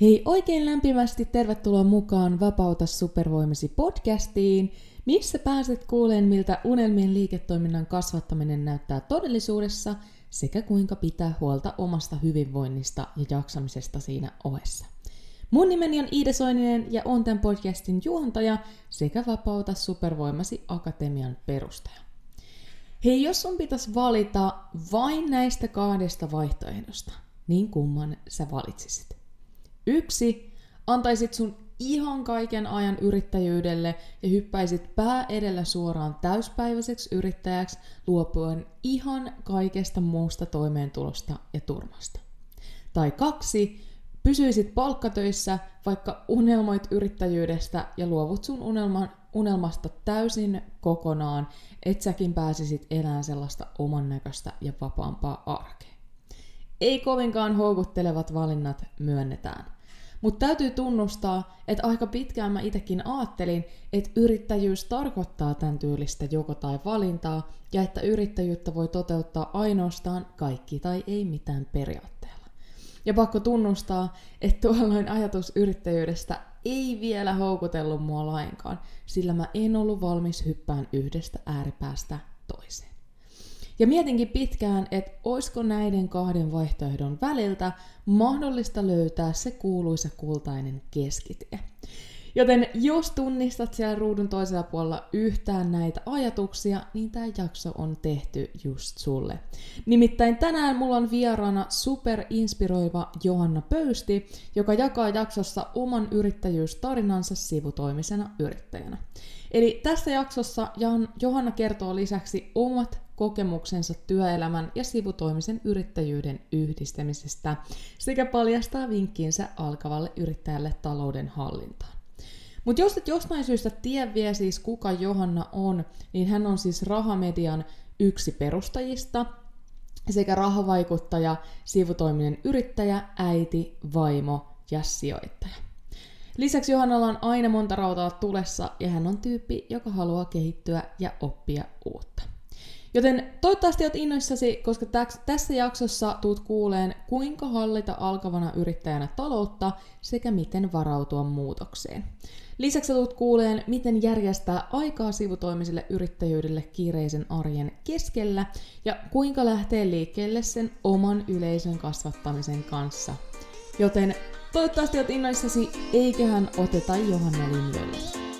Hei, oikein lämpimästi tervetuloa mukaan Vapauta supervoimasi podcastiin, missä pääset kuuleen, miltä unelmien liiketoiminnan kasvattaminen näyttää todellisuudessa sekä kuinka pitää huolta omasta hyvinvoinnista ja jaksamisesta siinä ohessa. Mun nimeni on Iida Soininen ja on tämän podcastin juontaja sekä Vapauta supervoimasi akatemian perustaja. Hei, jos sun pitäisi valita vain näistä kahdesta vaihtoehdosta, niin kumman sä valitsisit? Yksi, antaisit sun ihan kaiken ajan yrittäjyydelle ja hyppäisit pää edellä suoraan täyspäiväiseksi yrittäjäksi luopuen ihan kaikesta muusta toimeentulosta ja turmasta. Tai kaksi, pysyisit palkkatöissä, vaikka unelmoit yrittäjyydestä ja luovut sun unelman, unelmasta täysin kokonaan, et säkin pääsisit elämään sellaista oman näköistä ja vapaampaa arkea. Ei kovinkaan houkuttelevat valinnat myönnetään. Mutta täytyy tunnustaa, että aika pitkään mä itsekin ajattelin, että yrittäjyys tarkoittaa tämän tyylistä joko tai valintaa, ja että yrittäjyyttä voi toteuttaa ainoastaan kaikki tai ei mitään periaatteella. Ja pakko tunnustaa, että tuollainen ajatus yrittäjyydestä ei vielä houkutellut mua lainkaan, sillä mä en ollut valmis hyppään yhdestä ääripäästä toiseen. Ja mietinkin pitkään, että olisiko näiden kahden vaihtoehdon väliltä mahdollista löytää se kuuluisa kultainen keskitie. Joten jos tunnistat siellä ruudun toisella puolella yhtään näitä ajatuksia, niin tämä jakso on tehty just sulle. Nimittäin tänään mulla on vieraana super inspiroiva Johanna Pöysti, joka jakaa jaksossa oman yrittäjyystarinansa sivutoimisena yrittäjänä. Eli tässä jaksossa Johanna kertoo lisäksi omat kokemuksensa työelämän ja sivutoimisen yrittäjyyden yhdistämisestä sekä paljastaa vinkkiinsä alkavalle yrittäjälle talouden hallintaan. Mutta jos et jostain syystä tie vie siis kuka Johanna on, niin hän on siis Rahamedian yksi perustajista sekä rahavaikuttaja, sivutoiminen yrittäjä, äiti, vaimo ja sijoittaja. Lisäksi Johannalla on aina monta rautaa tulessa ja hän on tyyppi, joka haluaa kehittyä ja oppia uutta. Joten toivottavasti olet innoissasi, koska tässä jaksossa tuut kuuleen, kuinka hallita alkavana yrittäjänä taloutta sekä miten varautua muutokseen. Lisäksi tulet kuuleen, miten järjestää aikaa sivutoimiselle yrittäjyydelle kiireisen arjen keskellä ja kuinka lähtee liikkeelle sen oman yleisön kasvattamisen kanssa. Joten toivottavasti olet innoissasi, eiköhän oteta Johanna linjoille.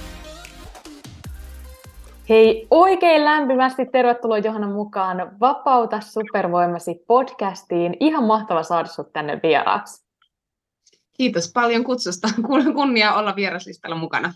Hei, oikein lämpimästi tervetuloa Johanna mukaan Vapauta supervoimasi podcastiin. Ihan mahtava saada sinut tänne vieraaksi. Kiitos paljon kutsusta. Kunnia olla vieraslistalla mukana.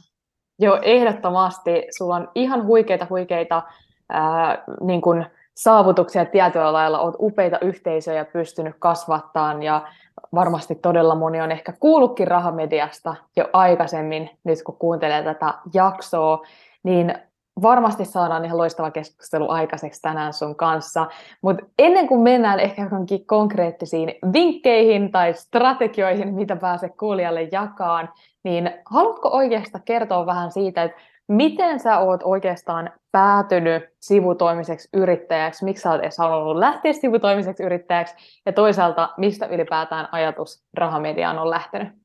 Joo, ehdottomasti. Sulla on ihan huikeita, huikeita ää, niin kuin saavutuksia tietyllä lailla. Olet upeita yhteisöjä pystynyt kasvattaan ja varmasti todella moni on ehkä kuullutkin rahamediasta jo aikaisemmin, nyt kun kuuntelee tätä jaksoa, niin varmasti saadaan ihan loistava keskustelu aikaiseksi tänään sun kanssa. Mutta ennen kuin mennään ehkä johonkin konkreettisiin vinkkeihin tai strategioihin, mitä pääsee kuulijalle jakaan, niin haluatko oikeastaan kertoa vähän siitä, että miten sä oot oikeastaan päätynyt sivutoimiseksi yrittäjäksi, miksi sä oot edes halunnut lähteä sivutoimiseksi yrittäjäksi, ja toisaalta mistä ylipäätään ajatus rahamediaan on lähtenyt?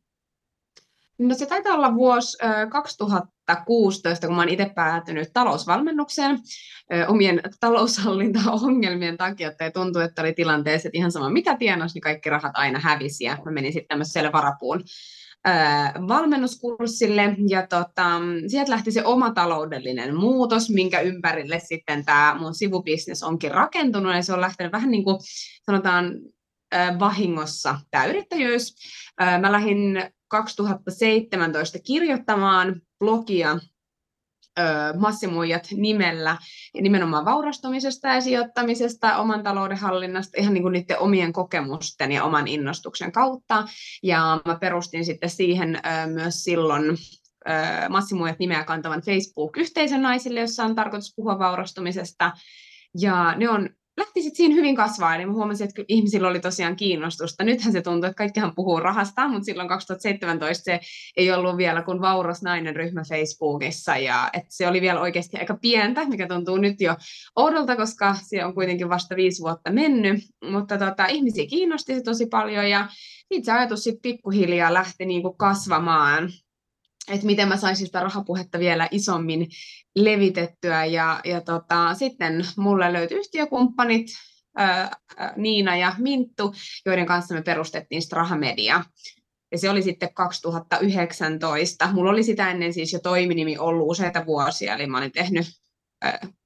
No se taitaa olla vuosi 2016, kun oon itse päätynyt talousvalmennukseen. Omien taloushallintaongelmien takia, että tuntui, että oli tilanteessa, että ihan sama mitä tienasi, niin kaikki rahat aina hävisi ja mä menin sitten tämmöiselle varapuun valmennuskurssille. Ja tota, sieltä lähti se oma taloudellinen muutos, minkä ympärille sitten tämä mun sivubisnes onkin rakentunut. Ja se on lähtenyt vähän niin kuin sanotaan vahingossa tämä yrittäjyys. Mä lähdin 2017 kirjoittamaan blogia massimuijat nimellä ja nimenomaan vaurastumisesta ja sijoittamisesta, oman talouden hallinnasta, ihan niin kuin niiden omien kokemusten ja oman innostuksen kautta. Ja mä perustin sitten siihen myös silloin massimuijat nimeä kantavan Facebook-yhteisön naisille, jossa on tarkoitus puhua vaurastumisesta. Ja ne on lähti sitten siinä hyvin kasvaa, niin mä huomasin, että ihmisillä oli tosiaan kiinnostusta. Nythän se tuntuu, että kaikkihan puhuu rahasta, mutta silloin 2017 se ei ollut vielä kuin Vauras nainen ryhmä Facebookissa, ja että se oli vielä oikeasti aika pientä, mikä tuntuu nyt jo oudolta, koska se on kuitenkin vasta viisi vuotta mennyt, mutta tota, ihmisiä kiinnosti se tosi paljon, ja sitten se ajatus sitten pikkuhiljaa lähti niinku kasvamaan että miten mä saisin sitä rahapuhetta vielä isommin levitettyä. Ja, ja tota, sitten mulle löytyi yhtiökumppanit, ää, Niina ja Minttu, joiden kanssa me perustettiin Strahamedia. Ja se oli sitten 2019. Mulla oli sitä ennen siis jo toiminimi ollut useita vuosia, eli mä olin tehnyt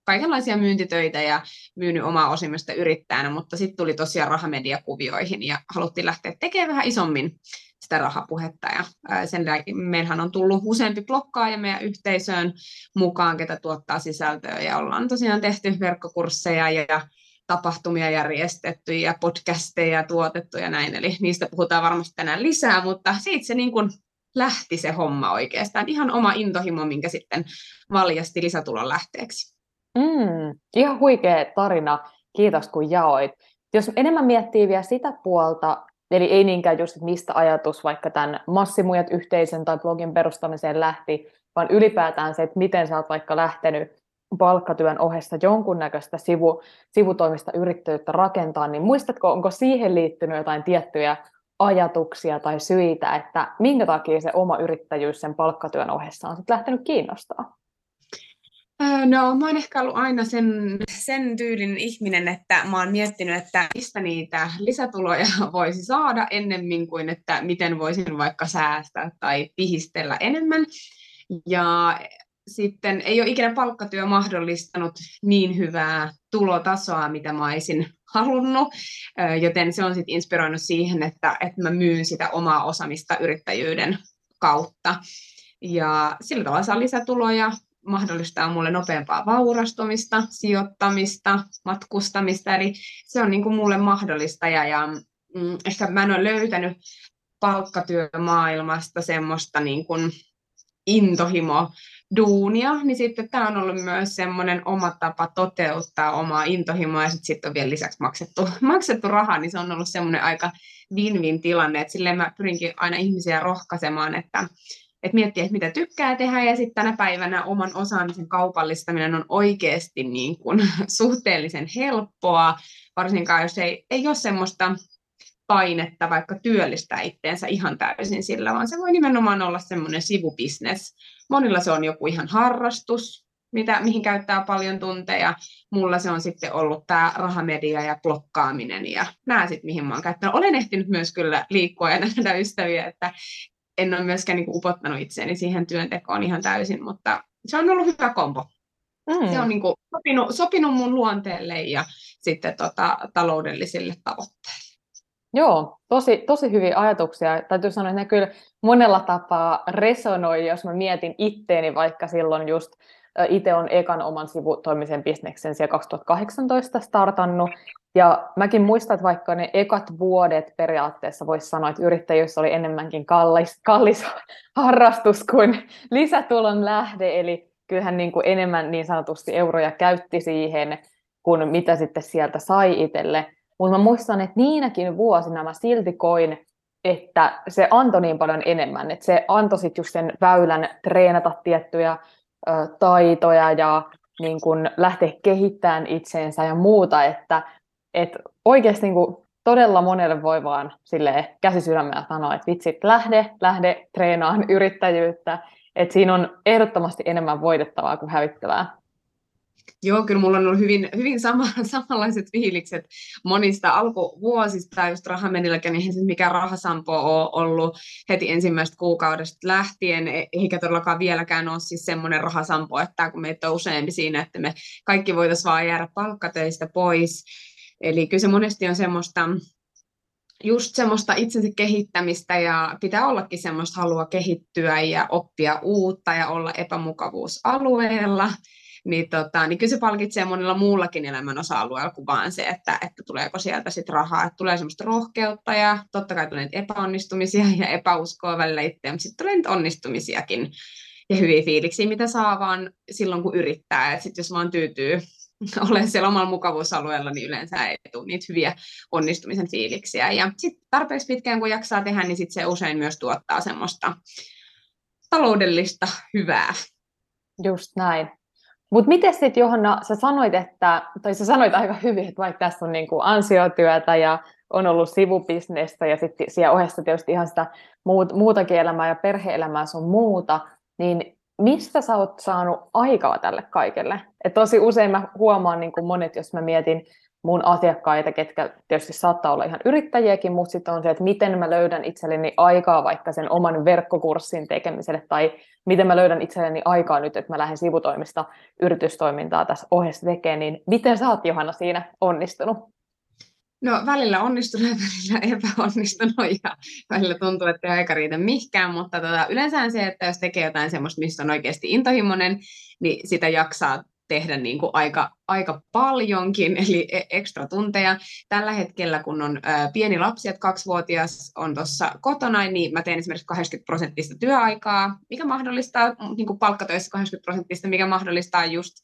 kaikenlaisia myyntitöitä ja myynyt omaa osimista yrittäjänä, mutta sitten tuli tosiaan rahamediakuvioihin ja haluttiin lähteä tekemään vähän isommin sitä rahapuhetta. Ja sen meillähän on tullut useampi blokkaaja meidän yhteisöön mukaan, ketä tuottaa sisältöä ja ollaan tosiaan tehty verkkokursseja ja tapahtumia järjestetty ja podcasteja tuotettu ja näin. Eli niistä puhutaan varmasti tänään lisää, mutta siitä se niin kuin lähti se homma oikeastaan. Ihan oma intohimo, minkä sitten valjasti lisätulon lähteeksi. Mm, ihan huikea tarina. Kiitos kun jaoit. Jos enemmän miettii vielä sitä puolta, Eli ei niinkään just, että mistä ajatus vaikka tämän massimujat yhteisön tai blogin perustamiseen lähti, vaan ylipäätään se, että miten sä oot vaikka lähtenyt palkkatyön ohessa jonkunnäköistä sivu, sivutoimista yrittäjyyttä rakentaa, niin muistatko, onko siihen liittynyt jotain tiettyjä ajatuksia tai syitä, että minkä takia se oma yrittäjyys sen palkkatyön ohessa on sitten lähtenyt kiinnostaa? No, mä oon ehkä ollut aina sen, sen tyylin ihminen, että mä oon miettinyt, että mistä niitä lisätuloja voisi saada ennemmin kuin, että miten voisin vaikka säästää tai pihistellä enemmän. Ja sitten ei ole ikinä palkkatyö mahdollistanut niin hyvää tulotasoa, mitä mä olisin halunnut, joten se on sitten inspiroinut siihen, että, että mä myyn sitä omaa osaamista yrittäjyyden kautta. Ja sillä tavalla saa lisätuloja, mahdollistaa mulle nopeampaa vaurastumista, sijoittamista, matkustamista, eli se on niin kuin mulle mahdollista ja, ja mm, ehkä mä en ole löytänyt palkkatyömaailmasta semmoista niin kuin intohimo duunia, niin sitten tämä on ollut myös semmoinen oma tapa toteuttaa omaa intohimoa ja sitten sit on vielä lisäksi maksettu, maksettu raha, niin se on ollut semmoinen aika win-win tilanne, että silleen mä pyrinkin aina ihmisiä rohkaisemaan, että että miettiä, että mitä tykkää tehdä, ja sitten tänä päivänä oman osaamisen kaupallistaminen on oikeasti niin kuin suhteellisen helppoa, varsinkaan jos ei, ei ole semmoista painetta vaikka työllistää itteensä ihan täysin sillä, vaan se voi nimenomaan olla semmoinen sivubisnes. Monilla se on joku ihan harrastus, mitä, mihin käyttää paljon tunteja. Mulla se on sitten ollut tämä rahamedia ja blokkaaminen ja nämä sitten, mihin mä oon käyttänyt. Olen ehtinyt myös kyllä liikkua ja nähdä ystäviä, että en ole myöskään niin kuin upottanut itseäni siihen työntekoon ihan täysin, mutta se on ollut hyvä kombo. Mm. Se on niin kuin sopinut, sopinut mun luonteelle ja sitten tota, taloudellisille tavoitteille. Joo, tosi, tosi hyviä ajatuksia. Täytyy sanoa, että ne kyllä monella tapaa resonoi, jos mä mietin itteeni vaikka silloin just itse on ekan oman sivutoimisen bisneksen siellä 2018 startannut, ja mäkin muistan, että vaikka ne ekat vuodet periaatteessa voisi sanoa, että yrittäjyys oli enemmänkin kallis, kallis harrastus kuin lisätulon lähde, eli kyllähän niin kuin enemmän niin sanotusti euroja käytti siihen, kuin mitä sitten sieltä sai itselle. Mutta mä muistan, että niinäkin vuosina mä silti koin, että se antoi niin paljon enemmän, että se antoi sitten just sen väylän treenata tiettyjä taitoja ja niin kun lähteä kehittämään itseensä ja muuta, että et oikeasti niin kuin todella monelle voi vaan käsisydämellä sanoa, että vitsit, lähde, lähde treenaan yrittäjyyttä, että siinä on ehdottomasti enemmän voitettavaa kuin hävittävää. Joo, kyllä mulla on ollut hyvin, hyvin sama, samanlaiset fiilikset monista alkuvuosista, just rahamenilläkin, niin se mikä rahasampo on ollut heti ensimmäisestä kuukaudesta lähtien, e, eikä todellakaan vieläkään ole siis semmoinen rahasampo, että kun meitä on useampi siinä, että me kaikki voitaisiin vaan jäädä palkkatöistä pois. Eli kyllä se monesti on semmoista, just semmoista itsensä kehittämistä ja pitää ollakin semmoista halua kehittyä ja oppia uutta ja olla epämukavuusalueella niin, tota, niin kyllä se palkitsee monella muullakin elämän osa-alueella kuin vaan se, että, että tuleeko sieltä sit rahaa. Että tulee semmoista rohkeutta ja totta kai tulee epäonnistumisia ja epäuskoa välillä itseä, mutta sitten tulee onnistumisiakin ja hyviä fiiliksiä, mitä saa vaan silloin, kun yrittää. Että sitten jos vaan tyytyy olemaan siellä omalla mukavuusalueella, niin yleensä ei tule niitä hyviä onnistumisen fiiliksiä. Ja sitten tarpeeksi pitkään, kun jaksaa tehdä, niin sitten se usein myös tuottaa semmoista taloudellista hyvää. Just näin. Mutta miten sitten Johanna, sä sanoit, että, tai sä sanoit aika hyvin, että vaikka tässä on niin kuin ansiotyötä ja on ollut sivubisnestä ja sitten siellä ohessa tietysti ihan sitä muut, muutakin elämää ja perhe-elämää sun muuta, niin mistä sä oot saanut aikaa tälle kaikelle? Et tosi usein mä huomaan niin kuin monet, jos mä mietin mun asiakkaita, ketkä tietysti saattaa olla ihan yrittäjiäkin, mutta sitten on se, että miten mä löydän itselleni aikaa vaikka sen oman verkkokurssin tekemiselle, tai miten mä löydän itselleni aikaa nyt, että mä lähden sivutoimista yritystoimintaa tässä ohessa tekemään, niin miten sä oot Johanna siinä onnistunut? No välillä onnistunut ja välillä epäonnistunut ja välillä tuntuu, että ei aika riitä mihkään, mutta tota, yleensä se, että jos tekee jotain semmoista, missä on oikeasti intohimoinen, niin sitä jaksaa tehdä niin kuin aika, aika paljonkin, eli e, ekstra tunteja. Tällä hetkellä, kun on pieni lapsi, että kaksivuotias on tuossa kotona, niin mä teen esimerkiksi 80 prosenttista työaikaa, mikä mahdollistaa niin kuin palkkatöissä 80 prosenttista, mikä mahdollistaa just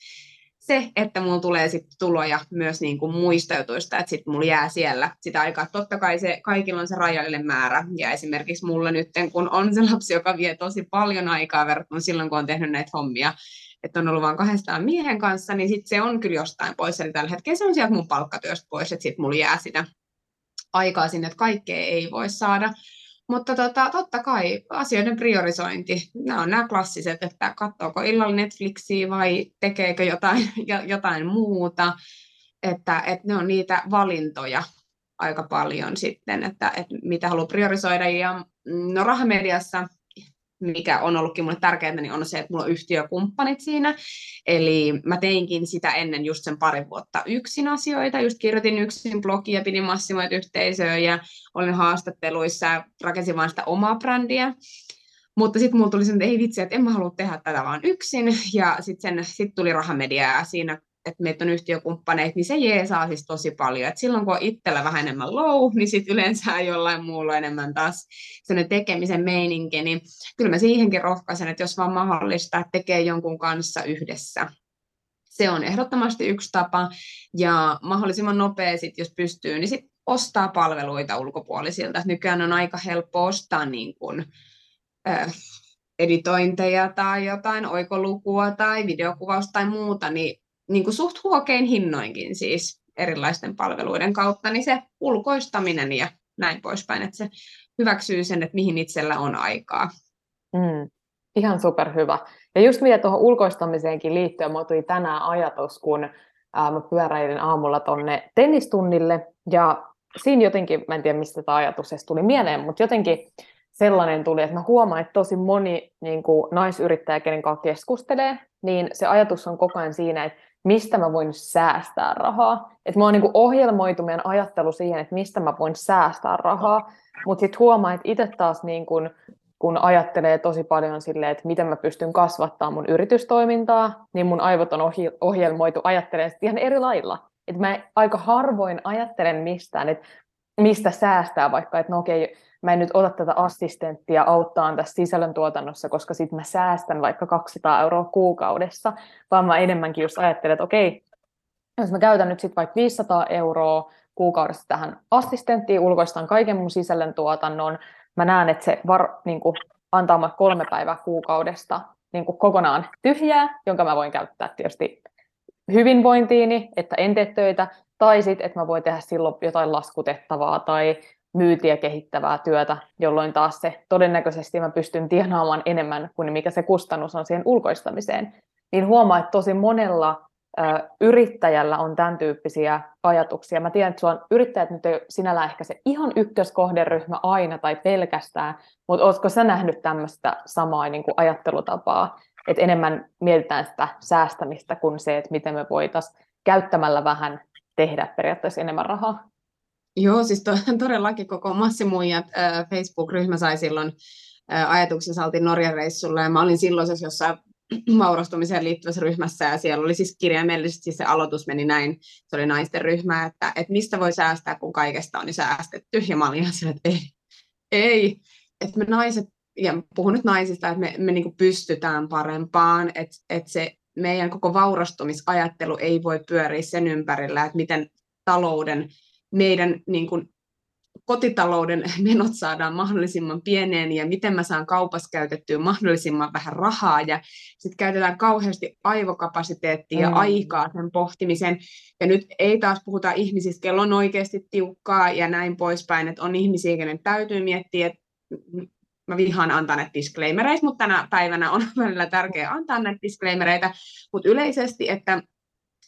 se, että mulla tulee sitten tuloja myös niin kuin muista jutuista, että sitten mulla jää siellä sitä aikaa. Totta kai se, kaikilla on se rajallinen määrä, ja esimerkiksi mulla nyt, kun on se lapsi, joka vie tosi paljon aikaa verrattuna silloin, kun on tehnyt näitä hommia, että on ollut vain kahdestaan miehen kanssa, niin sitten se on kyllä jostain pois. Eli tällä hetkellä se on sieltä mun palkkatyöstä pois, että sitten mulla jää sitä aikaa sinne, että kaikkea ei voi saada. Mutta tota, totta kai asioiden priorisointi, nämä on nämä klassiset, että katsoako illalla Netflixiä vai tekeekö jotain, jotain muuta, että, että ne on niitä valintoja aika paljon sitten, että, että mitä haluaa priorisoida. Ja mm, no rahamediassa mikä on ollutkin mulle tärkeää, niin on se, että mulla on yhtiökumppanit siinä. Eli mä teinkin sitä ennen just sen pari vuotta yksin asioita. Just kirjoitin yksin blogia, pidin massimoit yhteisöä ja olin haastatteluissa ja rakensin vain sitä omaa brändiä. Mutta sitten mulla tuli sen, että ei vitsi, että en mä halua tehdä tätä vaan yksin. Ja sitten sit tuli rahamedia ja siinä että meitä on yhtiökumppaneita, niin se jeesaa siis tosi paljon. Et silloin kun on itsellä vähän enemmän low, niin sitten yleensä jollain muulla enemmän taas sellainen tekemisen meininki, niin kyllä mä siihenkin rohkaisen, että jos vaan mahdollista, että tekee jonkun kanssa yhdessä. Se on ehdottomasti yksi tapa, ja mahdollisimman nopea sit, jos pystyy, niin sit ostaa palveluita ulkopuolisilta. Nykyään on aika helppo ostaa niin kun, äh, editointeja tai jotain oikolukua tai videokuvausta tai muuta, niin niin kuin suht huokein hinnoinkin siis erilaisten palveluiden kautta, niin se ulkoistaminen ja näin poispäin, että se hyväksyy sen, että mihin itsellä on aikaa. Mm, ihan superhyvä. Ja just mitä tuohon ulkoistamiseenkin liittyen, mulla tuli tänään ajatus, kun ää, mä pyöräilin aamulla tonne tennistunnille, ja siinä jotenkin, mä en tiedä mistä tämä ajatus edes tuli mieleen, mutta jotenkin sellainen tuli, että mä huomaan, että tosi moni niin kuin naisyrittäjä, kenen kanssa keskustelee, niin se ajatus on koko ajan siinä, että mistä mä voin säästää rahaa. Et mä oon niin ohjelmoitu meidän ajattelu siihen, että mistä mä voin säästää rahaa, mutta sitten huomaa, että itse taas niin kun, kun ajattelee tosi paljon silleen, että miten mä pystyn kasvattamaan mun yritystoimintaa, niin mun aivot on ohjelmoitu ajattelemaan ihan eri lailla. Et mä aika harvoin ajattelen mistään, että mistä säästää vaikka, että no okei, mä en nyt ota tätä assistenttia auttaa tässä sisällöntuotannossa, koska sitten mä säästän vaikka 200 euroa kuukaudessa, vaan mä enemmänkin just ajattelen, että okei, jos mä käytän nyt sitten vaikka 500 euroa kuukaudessa tähän assistenttiin, ulkoistan kaiken mun sisällöntuotannon, mä näen, että se var, niin kuin, antaa mulle kolme päivää kuukaudesta niin kuin kokonaan tyhjää, jonka mä voin käyttää tietysti hyvinvointiini, että en tee töitä, tai sitten, että mä voin tehdä silloin jotain laskutettavaa tai myytiä kehittävää työtä, jolloin taas se todennäköisesti mä pystyn tienaamaan enemmän kuin mikä se kustannus on siihen ulkoistamiseen. Niin huomaa, että tosi monella yrittäjällä on tämän tyyppisiä ajatuksia. Mä tiedän, että on yrittäjät nyt ei sinällään ehkä se ihan ykköskohderyhmä aina tai pelkästään, mutta oletko sä nähnyt tämmöistä samaa niin kuin ajattelutapaa, että enemmän mietitään sitä säästämistä kuin se, että miten me voitaisiin käyttämällä vähän tehdä periaatteessa enemmän rahaa? Joo, siis to, todellakin koko Massimuijat äh, Facebook-ryhmä sai silloin äh, ajatuksen, saatiin Norjan reissulle ja mä olin silloisessa jossain vaurastumiseen liittyvässä ryhmässä ja siellä oli siis kirjaimellisesti se aloitus meni näin, se oli naisten ryhmä, että, että mistä voi säästää, kun kaikesta on säästetty. Ja mä olin ihan että ei, ei, että me naiset, ja puhun nyt naisista, että me, me niin pystytään parempaan, että, että se meidän koko vaurastumisajattelu ei voi pyöriä sen ympärillä, että miten talouden, meidän niin kuin kotitalouden menot saadaan mahdollisimman pieneen ja miten mä saan kaupassa käytettyä mahdollisimman vähän rahaa ja sitten käytetään kauheasti aivokapasiteettia ja mm. aikaa sen pohtimiseen. Ja nyt ei taas puhuta ihmisistä, kello on oikeasti tiukkaa ja näin poispäin, että on ihmisiä, kenen täytyy miettiä, että mä vihaan antaa näitä disclaimereita, mutta tänä päivänä on välillä tärkeää antaa näitä disclaimereita, mutta yleisesti, että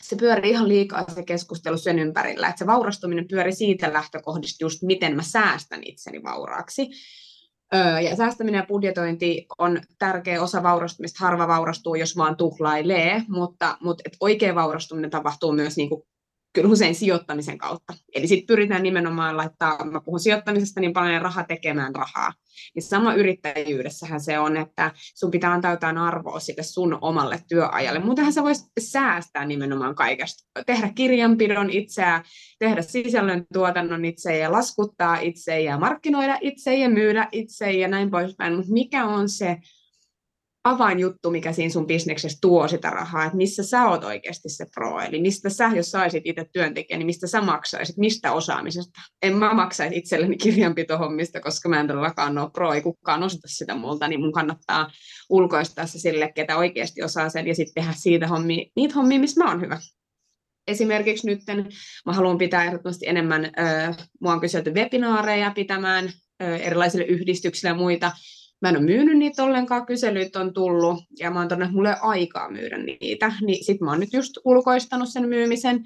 se pyörii ihan liikaa se keskustelu sen ympärillä, että se vaurastuminen pyörii siitä lähtökohdista just, miten mä säästän itseni vauraaksi. Ja säästäminen ja budjetointi on tärkeä osa vaurastumista. Harva vaurastuu, jos vaan tuhlailee, mutta, mutta et oikea vaurastuminen tapahtuu myös niin kuin kyllä usein sijoittamisen kautta. Eli sitten pyritään nimenomaan laittaa, mä puhun sijoittamisesta niin paljon rahaa tekemään rahaa. Niin sama yrittäjyydessähän se on, että sun pitää antaa jotain arvoa sille sun omalle työajalle. Muutenhan sä voisit säästää nimenomaan kaikesta. Tehdä kirjanpidon itseä, tehdä sisällön tuotannon itse ja laskuttaa itse ja markkinoida itse ja myydä itse ja näin poispäin. Mutta mikä on se avainjuttu, mikä siinä sun bisneksessä tuo sitä rahaa, että missä sä oot oikeasti se pro, eli mistä sä, jos saisit itse työntekijä, niin mistä sä maksaisit, mistä osaamisesta. En mä maksaisi itselleni kirjanpitohommista, koska mä en todellakaan ole pro, ei kukaan osta sitä multa, niin mun kannattaa ulkoistaa se sille, ketä oikeasti osaa sen, ja sitten tehdä siitä hommia, niitä hommia, missä mä oon hyvä. Esimerkiksi nyt mä haluan pitää ehdottomasti enemmän, äh, mua on kyselty webinaareja pitämään äh, erilaisille yhdistyksille ja muita, mä en ole myynyt niitä ollenkaan, kyselyt on tullut, ja mä oon todennut, että mulla ei ole aikaa myydä niitä, niin sit mä oon nyt just ulkoistanut sen myymisen,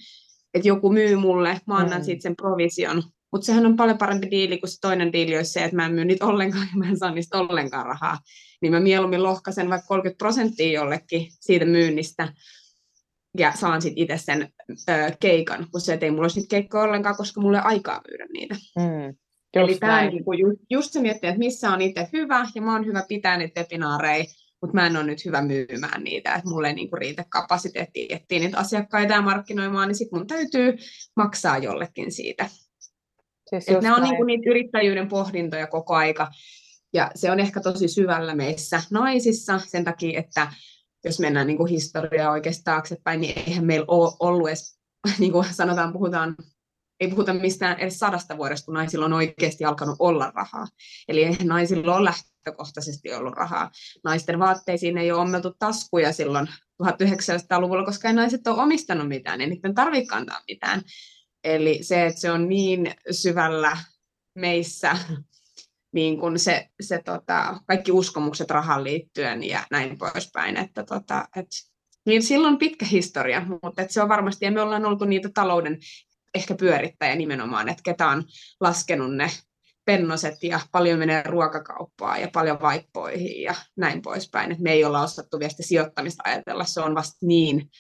että joku myy mulle, mä annan mm. siitä sen provision, mutta sehän on paljon parempi diili kuin se toinen diili olisi se, että mä en myy niitä ollenkaan ja mä en saa niistä ollenkaan rahaa. Niin mä mieluummin lohkaisen vaikka 30 prosenttia jollekin siitä myynnistä ja saan sitten itse sen ö, keikan, kun se, että ei mulla olisi niitä keikkoja ollenkaan, koska mulla ei aikaa myydä niitä. Mm. Just Eli tämä niin kuin just, just se miettiä, että missä on itse hyvä, ja mä oon hyvä pitää niitä webinaareja, mutta mä en ole nyt hyvä myymään niitä, että mulle ei niin kuin riitä kapasiteetti etsiä niitä asiakkaita ja markkinoimaan, niin sitten mun täytyy maksaa jollekin siitä. Siis että nämä on niin kuin niitä yrittäjyyden pohdintoja koko aika, ja se on ehkä tosi syvällä meissä naisissa sen takia, että jos mennään niin kuin historiaa oikeastaan taaksepäin, niin eihän meillä ole ollut edes, niin kuin sanotaan, puhutaan ei puhuta mistään edes sadasta vuodesta, kun naisilla on oikeasti alkanut olla rahaa. Eli naisilla on lähtökohtaisesti ollut rahaa. Naisten vaatteisiin ei ole ommeltu taskuja silloin 1900-luvulla, koska ei naiset ole omistanut mitään, ei niiden tarvitse kantaa mitään. Eli se, että se on niin syvällä meissä, niin kuin se, se tota, kaikki uskomukset rahaan liittyen ja näin poispäin, että tota, et, niin silloin pitkä historia, mutta et se on varmasti, ja me ollaan oltu niitä talouden ehkä pyörittäjä nimenomaan, että ketä on laskenut ne pennoset ja paljon menee ruokakauppaa ja paljon vaippoihin ja näin poispäin. Et me ei olla osattu vielä sitä sijoittamista ajatella, se on vasta niin,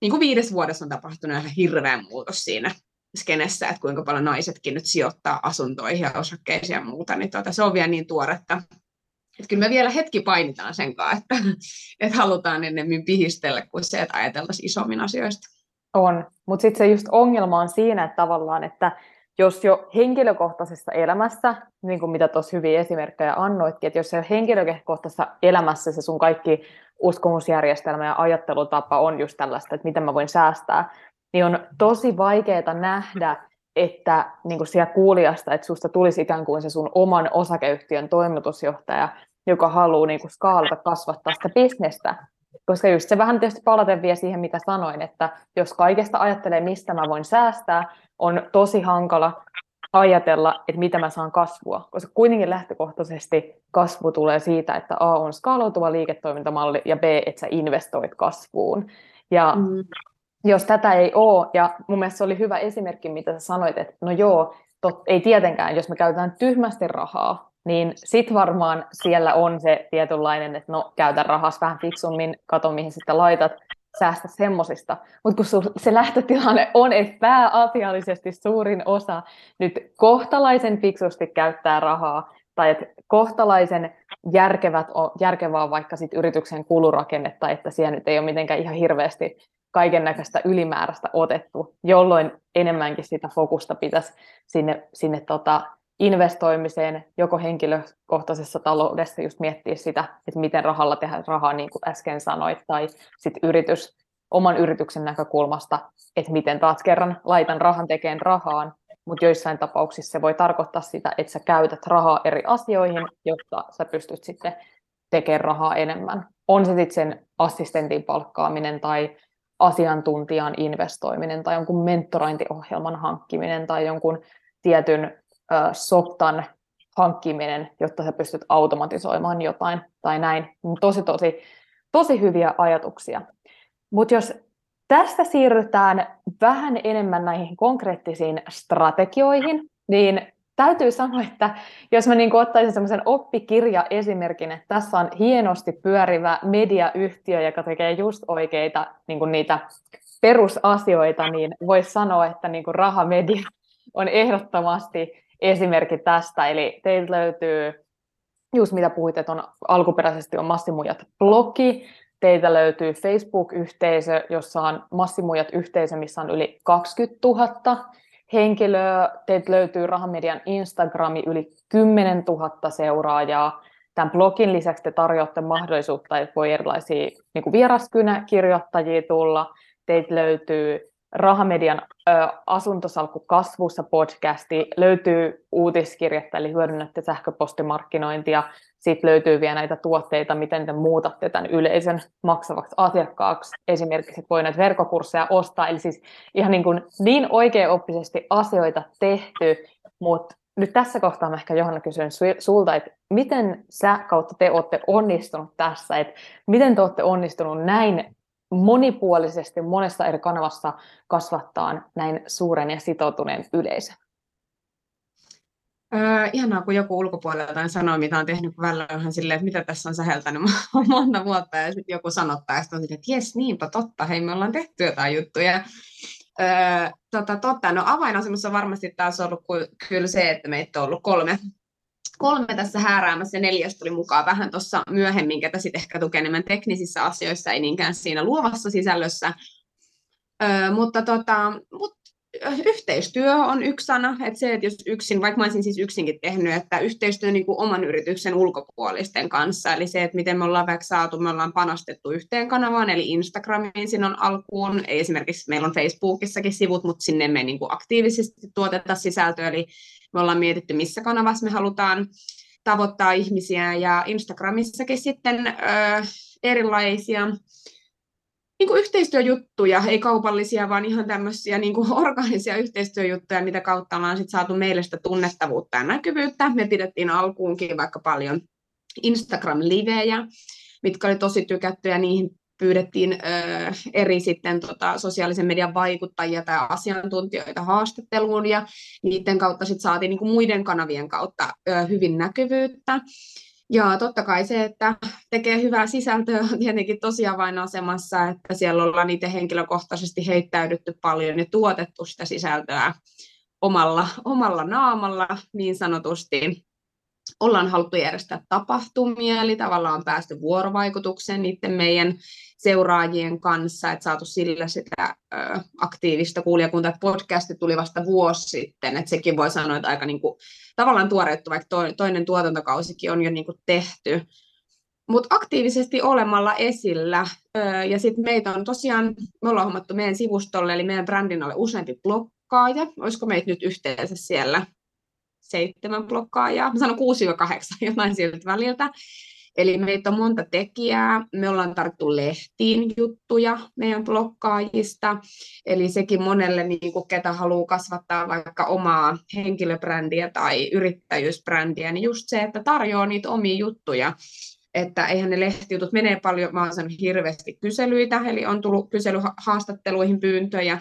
niin kuin viides vuodessa on tapahtunut ihan hirveä muutos siinä skenessä, että kuinka paljon naisetkin nyt sijoittaa asuntoihin ja osakkeisiin ja muuta, niin tuota, se on vielä niin tuoretta. Että kyllä me vielä hetki painitaan sen kanssa, että, että halutaan ennemmin pihistellä kuin se, että ajateltaisiin isommin asioista. On, mutta sitten se just ongelma on siinä, että tavallaan, että jos jo henkilökohtaisessa elämässä, niin kuin mitä tuossa hyviä esimerkkejä annoitkin, että jos se henkilökohtaisessa elämässä se sun kaikki uskomusjärjestelmä ja ajattelutapa on just tällaista, että miten mä voin säästää, niin on tosi vaikeaa nähdä, että niin kuin siellä kuulijasta, että susta tulisi ikään kuin se sun oman osakeyhtiön toimitusjohtaja, joka haluaa niin kuin skaalata kasvattaa sitä bisnestä, koska just se vähän tietysti palaten vie siihen, mitä sanoin, että jos kaikesta ajattelee, mistä mä voin säästää, on tosi hankala ajatella, että mitä mä saan kasvua, koska kuitenkin lähtökohtaisesti kasvu tulee siitä, että A on skaaloutuva liiketoimintamalli ja B, että sä investoit kasvuun. Ja mm. jos tätä ei ole, ja mun mielestä se oli hyvä esimerkki, mitä sä sanoit, että no joo, tot, ei tietenkään, jos me käytetään tyhmästi rahaa, niin sit varmaan siellä on se tietynlainen, että no käytä rahas vähän fiksummin, kato mihin sitten laitat, säästä semmosista. Mutta kun se lähtötilanne on, että pääasiallisesti suurin osa nyt kohtalaisen fiksusti käyttää rahaa, tai että kohtalaisen järkevät on, järkevää on vaikka sit yrityksen kulurakennetta, että siellä nyt ei ole mitenkään ihan hirveästi kaiken näköistä ylimääräistä otettu, jolloin enemmänkin sitä fokusta pitäisi sinne, sinne tota investoimiseen, joko henkilökohtaisessa taloudessa just miettiä sitä, että miten rahalla tehdään rahaa, niin kuin äsken sanoit, tai sitten yritys, oman yrityksen näkökulmasta, että miten taas kerran laitan rahan tekeen rahaan, mutta joissain tapauksissa se voi tarkoittaa sitä, että sä käytät rahaa eri asioihin, jotta sä pystyt sitten tekemään rahaa enemmän. On se sitten sen assistentin palkkaaminen tai asiantuntijan investoiminen tai jonkun mentorointiohjelman hankkiminen tai jonkun tietyn softan hankkiminen, jotta sä pystyt automatisoimaan jotain tai näin. Tosi, tosi, tosi hyviä ajatuksia. Mutta jos tästä siirrytään vähän enemmän näihin konkreettisiin strategioihin, niin täytyy sanoa, että jos mä niin ottaisin semmoisen oppikirja-esimerkin, että tässä on hienosti pyörivä mediayhtiö, joka tekee just oikeita niin niitä perusasioita, niin voisi sanoa, että niin rahamedia on ehdottomasti esimerkki tästä, eli teiltä löytyy, just mitä puhuit, että on alkuperäisesti on Massimujat blogi, teiltä löytyy Facebook-yhteisö, jossa on Massimujat yhteisö, missä on yli 20 000 henkilöä, teiltä löytyy Rahamedian Instagrami yli 10 000 seuraajaa, Tämän blogin lisäksi te tarjoatte mahdollisuutta, että voi erilaisia niin vieraskynäkirjoittajia tulla. Teiltä löytyy Rahamedian ö, asuntosalkku kasvussa podcasti, löytyy uutiskirjettä, eli hyödynnätte sähköpostimarkkinointia, sitten löytyy vielä näitä tuotteita, miten te muutatte tämän yleisön maksavaksi asiakkaaksi. Esimerkiksi voi näitä verkkokursseja ostaa, eli siis ihan niin, kuin niin oikeaoppisesti asioita tehty, mutta nyt tässä kohtaa mä ehkä Johanna kysyn sulta, että miten sä kautta te olette onnistunut tässä, että miten te olette onnistunut näin monipuolisesti monessa eri kanavassa kasvattaa näin suuren ja sitoutuneen yleisön? Öö, ihanaa, kun joku ulkopuolelta sanoo, mitä on tehnyt, kun välillä onhan silleen, että mitä tässä on säheltänyt monta vuotta, ja sitten joku sanottaa, ja sitten on silleen, että jes, niinpä totta, hei, me ollaan tehty jotain juttuja. Öö, tota, totta, no avainasemassa on varmasti taas ollut kyllä se, että meitä on ollut kolme kolme tässä hääräämässä ja neljäs tuli mukaan vähän tuossa myöhemmin, ketä sitten ehkä tukee enemmän teknisissä asioissa, ei niinkään siinä luovassa sisällössä. Öö, mutta tota, mut yhteistyö on yksi sana, että se, että jos yksin, vaikka mä olisin siis yksinkin tehnyt, että yhteistyö niin kuin oman yrityksen ulkopuolisten kanssa, eli se, että miten me ollaan vaikka saatu, me ollaan panostettu yhteen kanavaan, eli Instagramiin siinä on alkuun, esimerkiksi meillä on Facebookissakin sivut, mutta sinne me niin kuin aktiivisesti tuoteta sisältöä, eli me ollaan mietitty, missä kanavassa me halutaan tavoittaa ihmisiä, ja Instagramissakin sitten ö, erilaisia niin kuin yhteistyöjuttuja, ei kaupallisia, vaan ihan tämmöisiä niin kuin orgaanisia yhteistyöjuttuja, mitä kautta ollaan sit saatu meille sitä tunnettavuutta ja näkyvyyttä. Me pidettiin alkuunkin vaikka paljon Instagram-livejä, mitkä oli tosi tykättyjä, niihin pyydettiin ö, eri sitten tota, sosiaalisen median vaikuttajia tai asiantuntijoita haastatteluun ja niiden kautta sitten saatiin niin kuin muiden kanavien kautta ö, hyvin näkyvyyttä. Ja totta kai se, että tekee hyvää sisältöä on tietenkin tosi avainasemassa, että siellä ollaan niitä henkilökohtaisesti heittäydytty paljon ja tuotettu sitä sisältöä omalla, omalla naamalla niin sanotusti ollaan haluttu järjestää tapahtumia, eli tavallaan on päästy vuorovaikutukseen niiden meidän seuraajien kanssa, että saatu sillä sitä ö, aktiivista kuulijakuntaa, että podcasti tuli vasta vuosi sitten, että sekin voi sanoa, että aika niin kuin, tavallaan tuoreettu, vaikka toinen tuotantokausikin on jo niin kuin tehty, mutta aktiivisesti olemalla esillä. Öö, ja sitten meitä on tosiaan, me ollaan hommattu meidän sivustolle, eli meidän brändin alle useampi blokkaaja. Olisiko meitä nyt yhteensä siellä seitsemän blokkaajaa, mä sanon 6-8, jotain siltä väliltä. Eli meitä on monta tekijää. Me ollaan tarttu lehtiin juttuja meidän blokkaajista. Eli sekin monelle, niin kuin, ketä haluaa kasvattaa vaikka omaa henkilöbrändiä tai yrittäjyysbrändiä, niin just se, että tarjoaa niitä omia juttuja että eihän ne lehtijutut menee paljon, mä oon saanut hirveästi kyselyitä, eli on tullut kyselyhaastatteluihin pyyntöjä,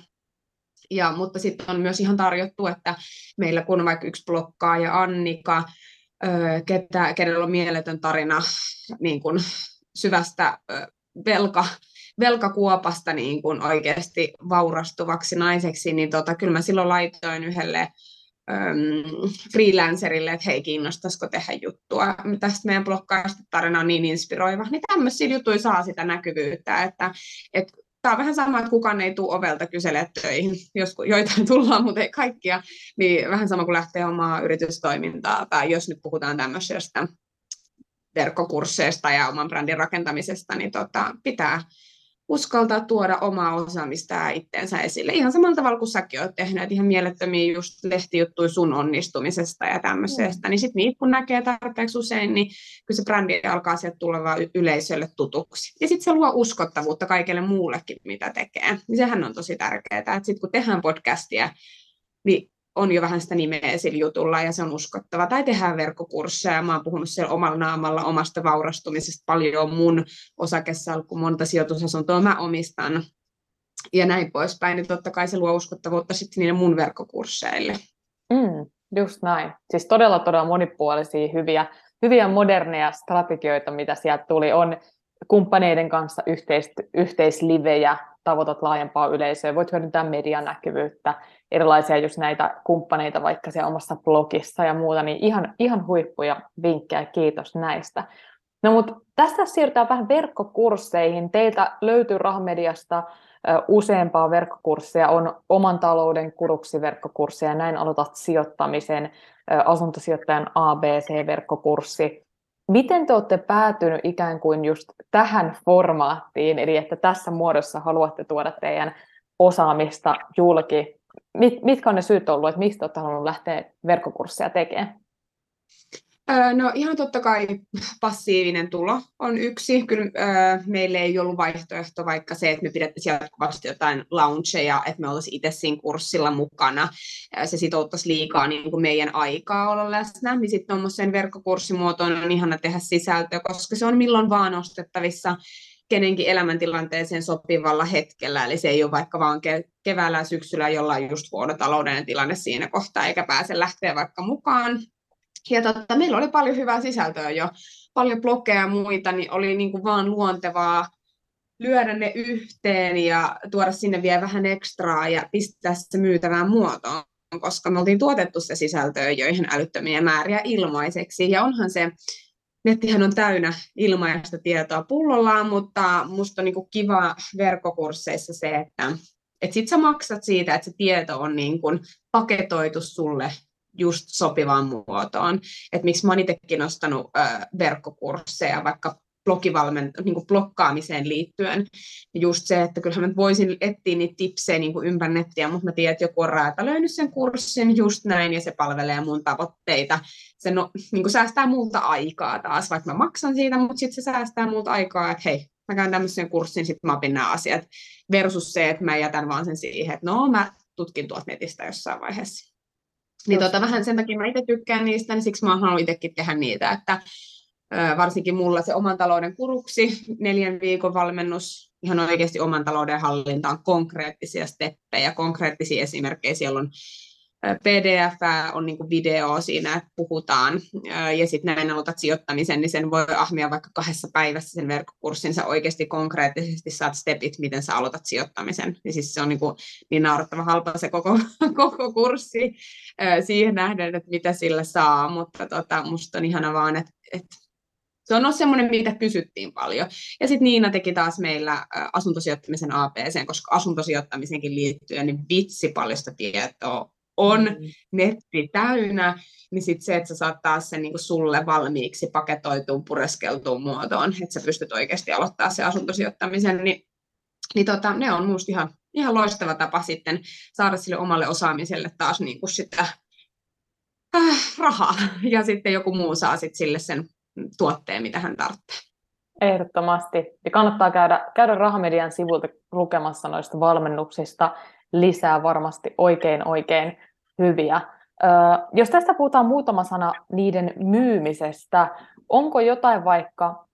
ja, mutta sitten on myös ihan tarjottu, että meillä kun on vaikka yksi blokkaaja Annika, ketä, kenellä on mieletön tarina niin kuin syvästä velka, velkakuopasta niin kuin oikeasti vaurastuvaksi naiseksi, niin tota, kyllä mä silloin laitoin yhdelle freelancerille, että hei, kiinnostaisiko tehdä juttua. Tästä meidän blokkaista tarina on niin inspiroiva. Niin tämmöisiä juttuja saa sitä näkyvyyttä, että, että tämä on vähän sama, että kukaan ei tule ovelta kyselemään töihin, jos joitain tullaan, mutta ei kaikkia, niin vähän sama kuin lähtee omaa yritystoimintaa, tai jos nyt puhutaan tämmöisestä verkkokursseista ja oman brändin rakentamisesta, niin tota, pitää uskaltaa tuoda omaa osaamista ja itteensä esille. Ihan samalla tavalla kuin säkin olet tehnyt, ihan mielettömiä just lehtijuttuja sun onnistumisesta ja tämmöisestä, mm. niin sitten niitä kun näkee tarpeeksi usein, niin kyllä se brändi alkaa sieltä tulla yleisölle tutuksi. Ja sitten se luo uskottavuutta kaikille muullekin, mitä tekee. Niin sehän on tosi tärkeää, että sitten kun tehdään podcastia, niin on jo vähän sitä nimeä sillä jutulla ja se on uskottava. Tai tehdään verkkokursseja. Mä oon puhunut siellä omalla naamalla omasta vaurastumisesta paljon mun osakesalkku, monta sijoitusasuntoa mä omistan ja näin poispäin. Niin totta kai se luo uskottavuutta sitten niille mun verkkokursseille. Mm, just näin. Siis todella todella monipuolisia, hyviä, hyviä moderneja strategioita, mitä sieltä tuli. On kumppaneiden kanssa yhteis, yhteislivejä, tavoitat laajempaa yleisöä, voit hyödyntää median näkyvyyttä, erilaisia just näitä kumppaneita vaikka siellä omassa blogissa ja muuta, niin ihan, ihan huippuja vinkkejä, kiitos näistä. No mutta tästä siirrytään vähän verkkokursseihin. Teiltä löytyy Rahamediasta useampaa verkkokursseja, on oman talouden kuruksi verkkokursseja, ja näin aloitat sijoittamisen, asuntosijoittajan ABC-verkkokurssi. Miten te olette päätynyt ikään kuin just tähän formaattiin, eli että tässä muodossa haluatte tuoda teidän osaamista julki? Mit, mitkä on ne syyt ollut, että mistä olette halunnut lähteä verkkokursseja tekemään? No ihan totta kai passiivinen tulo on yksi. Kyllä meille ei ollut vaihtoehto vaikka se, että me pidettäisiin jatkuvasti jotain launcheja, että me oltaisiin itse siinä kurssilla mukana. Se sitouttaisi liikaa niin kuin meidän aikaa olla läsnä. Niin sitten tuommoisen verkkokurssimuotoon on ihana tehdä sisältöä, koska se on milloin vaan ostettavissa kenenkin elämäntilanteeseen sopivalla hetkellä. Eli se ei ole vaikka vaan keväällä ja syksyllä jollain just huono taloudellinen tilanne siinä kohtaa, eikä pääse lähteä vaikka mukaan ja totta, meillä oli paljon hyvää sisältöä jo, paljon blogeja ja muita, niin oli niin kuin vaan luontevaa lyödä ne yhteen ja tuoda sinne vielä vähän ekstraa ja pistää se myytävään muotoon, koska me oltiin tuotettu se sisältöä joihin älyttömiä määriä ilmaiseksi. Ja onhan se, nettihän on täynnä ilmaista tietoa pullollaan, mutta musta on niin kuin kiva verkkokursseissa se, että että sit sä maksat siitä, että se tieto on niin kuin paketoitu sulle just sopivaan muotoon. Että miksi mä oon itsekin nostanut ö, verkkokursseja vaikka blogivalment- niin kuin blokkaamiseen liittyen. Just se, että kyllähän mä voisin etsiä niitä tipsejä niin kuin ympäri nettiä, mutta mä tiedän, että joku on räätälöinyt sen kurssin just näin ja se palvelee mun tavoitteita. Se no, niin kuin säästää multa aikaa taas, vaikka mä maksan siitä, mutta sitten se säästää multa aikaa, että hei, mä käyn tämmöisen kurssin, sitten mä opin nämä asiat, versus se, että mä jätän vaan sen siihen, että no mä tutkin tuolta netistä jossain vaiheessa. Niin tota, vähän sen takia mä itse tykkään niistä, niin siksi mä haluan itsekin tehdä niitä, että varsinkin mulla se oman talouden kuruksi, neljän viikon valmennus, ihan oikeasti oman talouden hallintaan konkreettisia steppejä, konkreettisia esimerkkejä. Siellä on PDF on niin video siinä, että puhutaan, ja sitten näin aloitat sijoittamisen, niin sen voi ahmia vaikka kahdessa päivässä sen verkkokurssin, sä oikeasti konkreettisesti saat stepit, miten sä aloitat sijoittamisen. Ja siis se on niin, kuin niin naurattava halpa se koko, koko kurssi siihen nähden, että mitä sillä saa, mutta tota, musta on ihana vaan, että, että se on semmoinen, mitä kysyttiin paljon. Ja sitten Niina teki taas meillä asuntosijoittamisen APC, koska asuntosijoittamisenkin liittyen, niin vitsi paljon sitä tietoa on mm. netti täynnä, niin sitten se, että sä saat taas sen niin sulle valmiiksi paketoituun, pureskeltuun muotoon, että sä pystyt oikeasti aloittaa se asuntosijoittamisen, niin, niin tota, ne on minusta ihan, ihan loistava tapa sitten saada sille omalle osaamiselle taas niin kuin sitä äh, rahaa, ja sitten joku muu saa sitten sille sen tuotteen, mitä hän tarvitsee. Ehdottomasti. Ja kannattaa käydä, käydä Rahamedian sivulta lukemassa noista valmennuksista lisää varmasti oikein oikein hyviä. Jos tästä puhutaan muutama sana niiden myymisestä, onko jotain vaikka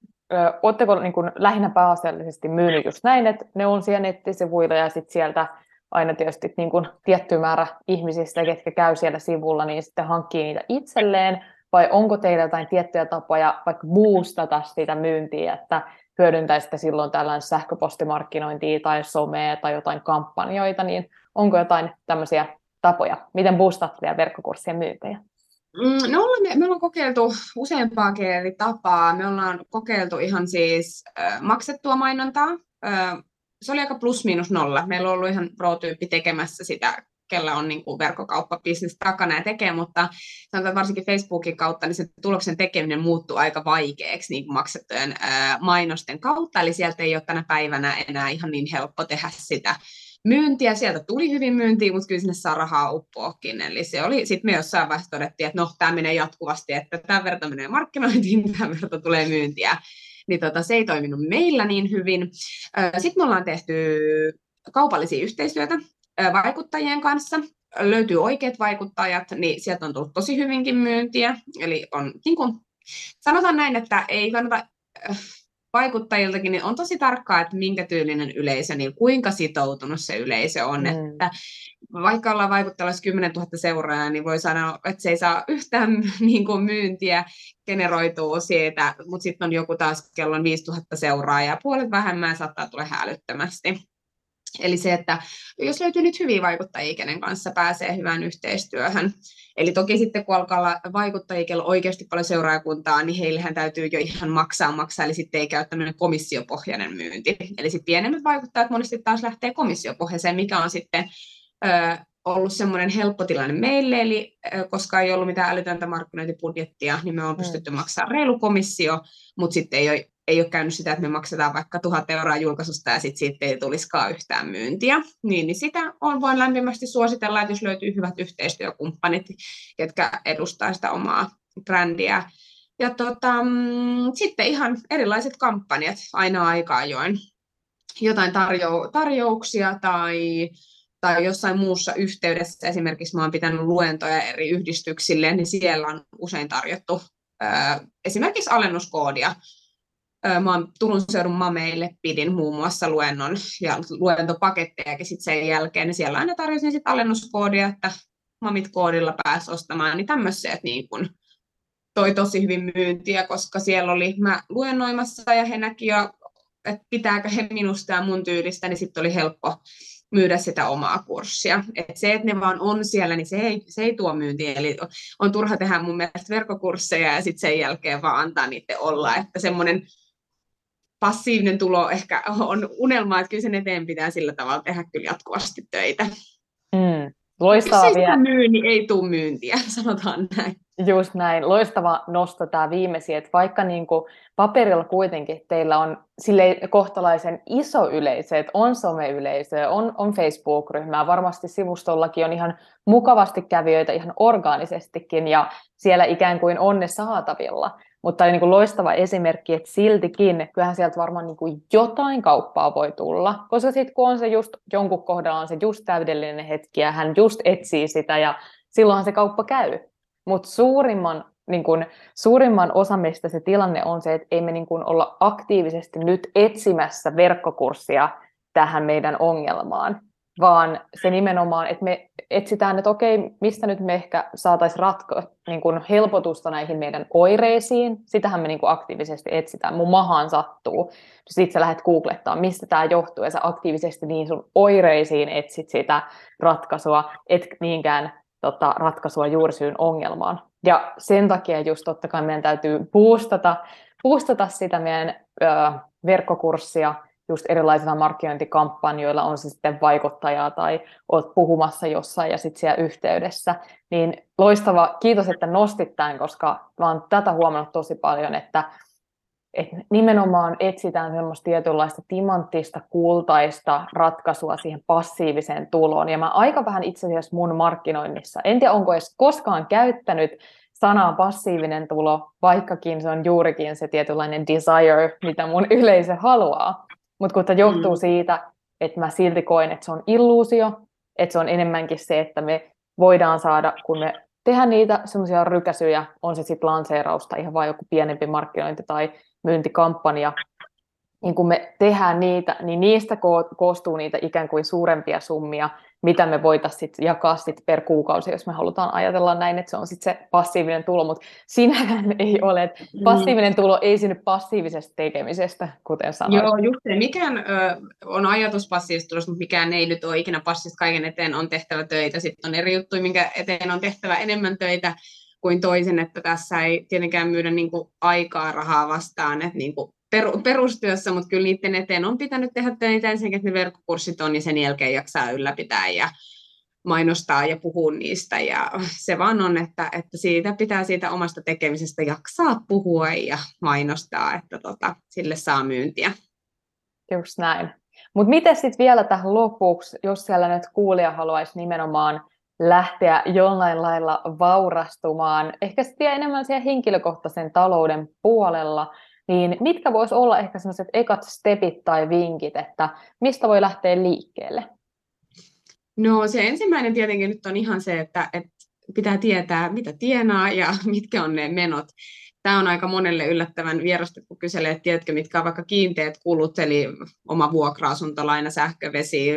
Oletteko niin kuin lähinnä pääasiallisesti myynyt just näin, että ne on siellä nettisivuilla ja sitten sieltä aina tietysti niin kuin tietty määrä ihmisistä, ketkä käy siellä sivulla, niin sitten hankkii niitä itselleen, vai onko teillä jotain tiettyjä tapoja vaikka boostata sitä myyntiä, että hyödyntäisitte silloin tällainen sähköpostimarkkinointia tai somea tai jotain kampanjoita, niin onko jotain tämmöisiä tapoja, miten boostatte teidän verkkokurssien myyntejä? Mm, no, me, me ollaan kokeiltu useampaakin eri tapaa. Me ollaan kokeiltu ihan siis äh, maksettua mainontaa. Äh, se oli aika plus miinus nolla. Meillä on ollut ihan pro-tyyppi tekemässä sitä, kellä on niin kuin verkkokauppabisnes takana ja tekee, mutta sanotaan varsinkin Facebookin kautta, niin se tuloksen tekeminen muuttuu aika vaikeaksi niin maksettujen ää, mainosten kautta, eli sieltä ei ole tänä päivänä enää ihan niin helppo tehdä sitä myyntiä. Sieltä tuli hyvin myyntiä, mutta kyllä sinne saa rahaa uppoakin. Eli se oli, sitten me jossain vaiheessa todettiin, että no, tämä menee jatkuvasti, että tämän verran menee markkinointiin, tämän verran tulee myyntiä. Niin tota, se ei toiminut meillä niin hyvin. Sitten me ollaan tehty kaupallisia yhteistyötä vaikuttajien kanssa. Löytyy oikeat vaikuttajat, niin sieltä on tullut tosi hyvinkin myyntiä. Eli on, niin kuin, sanotaan näin, että ei kannata vaikuttajiltakin, niin on tosi tarkkaa, että minkä tyylinen yleisö, niin kuinka sitoutunut se yleisö on. Mm. Että vaikka ollaan vaikuttajalla 10 000 seuraajaa, niin voi sanoa, että se ei saa yhtään niin kuin myyntiä generoituu siitä, mutta sitten on joku taas, kello on 5000 seuraajaa, puolet vähemmän saattaa tulla hälyttömästi. Eli se, että jos löytyy nyt hyviä vaikuttajia, kenen kanssa pääsee hyvään yhteistyöhön. Eli toki sitten kun alkaa olla vaikuttajia, kello oikeasti paljon seuraajakuntaa, niin heillähän täytyy jo ihan maksaa maksaa, eli sitten ei käy tämmöinen komissiopohjainen myynti. Eli sitten pienemmät vaikuttajat monesti taas lähtee komissiopohjaiseen, mikä on sitten ö, ollut semmoinen helppo tilanne meille, eli koska ei ollut mitään älytöntä markkinointibudjettia, niin me on mm. pystytty maksamaan reilu komissio, mutta sitten ei ole ei ole käynyt sitä, että me maksetaan vaikka tuhat euroa julkaisusta ja sitten siitä ei tulisikaan yhtään myyntiä. Niin, niin sitä on voin lämpimästi suositella, että jos löytyy hyvät yhteistyökumppanit, jotka edustaa sitä omaa brändiä. Ja tota, mm, sitten ihan erilaiset kampanjat aina aika ajoin. Jotain tarjou- tarjouksia tai tai jossain muussa yhteydessä, esimerkiksi mä oon pitänyt luentoja eri yhdistyksille, niin siellä on usein tarjottu esimerkiksi alennuskoodia mä oon Turun seudun mameille pidin muun muassa luennon ja luentopakettejakin sitten sen jälkeen, niin siellä aina tarjosin sitten alennuskoodia, että mamit koodilla pääsi ostamaan, niin tämmöiset niin kun toi tosi hyvin myyntiä, koska siellä oli mä luennoimassa ja he näki jo, että pitääkö he minusta ja mun tyylistä, niin sitten oli helppo myydä sitä omaa kurssia. Et se, että ne vaan on siellä, niin se ei, se ei tuo myyntiä. Eli on turha tehdä mun mielestä verkkokursseja ja sitten sen jälkeen vaan antaa niiden olla. Että semmoinen passiivinen tulo ehkä on unelma, että kyllä sen eteen pitää sillä tavalla tehdä kyllä jatkuvasti töitä. Mm. Loistavaa Jos ei vielä... myy, niin ei tule myyntiä, sanotaan näin. Just näin. Loistava nosto tämä viimeisin, että vaikka niin kuin paperilla kuitenkin teillä on sille kohtalaisen iso yleisö, että on someyleisö, on, on Facebook-ryhmää, varmasti sivustollakin on ihan mukavasti kävijöitä ihan orgaanisestikin ja siellä ikään kuin on ne saatavilla, mutta oli niin kuin loistava esimerkki, että siltikin, kyllähän sieltä varmaan niin kuin jotain kauppaa voi tulla, koska sitten kun on se just, jonkun kohdalla on se just täydellinen hetki ja hän just etsii sitä ja silloinhan se kauppa käy. Mutta suurimman, niin suurimman osa meistä se tilanne on se, että ei me niin kun olla aktiivisesti nyt etsimässä verkkokurssia tähän meidän ongelmaan, vaan se nimenomaan, että me etsitään, että okei, mistä nyt me ehkä saataisiin ratko, niin kuin helpotusta näihin meidän oireisiin. Sitähän me niin kuin aktiivisesti etsitään. Mun mahaan sattuu. Sitten sä lähdet googlettaa, mistä tämä johtuu, ja sä aktiivisesti niin sun oireisiin etsit sitä ratkaisua, et niinkään tota, ratkaisua juurisyyn ongelmaan. Ja sen takia just totta kai meidän täytyy boostata, boostata sitä meidän ö, verkkokurssia, just erilaisilla markkinointikampanjoilla, on se sitten vaikuttajaa tai olet puhumassa jossain ja sitten siellä yhteydessä, niin loistava, kiitos, että nostit tämän, koska oon tätä huomannut tosi paljon, että, että nimenomaan etsitään semmoista tietynlaista timanttista, kultaista ratkaisua siihen passiiviseen tuloon, ja mä aika vähän itse asiassa mun markkinoinnissa, en tiedä onko edes koskaan käyttänyt sanaa passiivinen tulo, vaikkakin se on juurikin se tietynlainen desire, mitä mun yleisö haluaa. Mutta kun johtuu mm. siitä, että mä silti koen, että se on illuusio, että se on enemmänkin se, että me voidaan saada, kun me tehdään niitä semmoisia rykäsyjä, on se sitten lanseerausta, ihan vain joku pienempi markkinointi tai myyntikampanja, niin kun me tehdään niitä, niin niistä koostuu niitä ikään kuin suurempia summia, mitä me voitaisiin sit jakaa sit per kuukausi, jos me halutaan ajatella näin, että se on sit se passiivinen tulo, mutta sinähän ei ole, että mm. passiivinen tulo ei synny passiivisesta tekemisestä, kuten sanoin. Joo, just se. Mikään ö, on ajatus passiivista tulosta, mutta mikään ei nyt ole ikinä passiivista, kaiken eteen on tehtävä töitä. Sitten on eri juttuja, minkä eteen on tehtävä enemmän töitä kuin toisen, että tässä ei tietenkään myydä niin kuin aikaa rahaa vastaan, että niin kuin perustyössä, mutta kyllä niiden eteen on pitänyt tehdä töitä ensinnäkin, että ne verkkokurssit on, niin sen jälkeen jaksaa ylläpitää ja mainostaa ja puhua niistä. Ja se vaan on, että, että siitä pitää siitä omasta tekemisestä jaksaa puhua ja mainostaa, että tota, sille saa myyntiä. Just näin. Mutta miten sitten vielä tähän lopuksi, jos siellä nyt kuulija haluaisi nimenomaan lähteä jollain lailla vaurastumaan, ehkä sitten enemmän siellä henkilökohtaisen talouden puolella, niin mitkä voisi olla ehkä sellaiset ekat stepit tai vinkit, että mistä voi lähteä liikkeelle? No se ensimmäinen tietenkin nyt on ihan se, että, että pitää tietää, mitä tienaa ja mitkä on ne menot tämä on aika monelle yllättävän vierasta, kun kyselee, että tiedätkö, mitkä on vaikka kiinteät kulut, eli oma vuokra-asuntolaina, sähkövesi,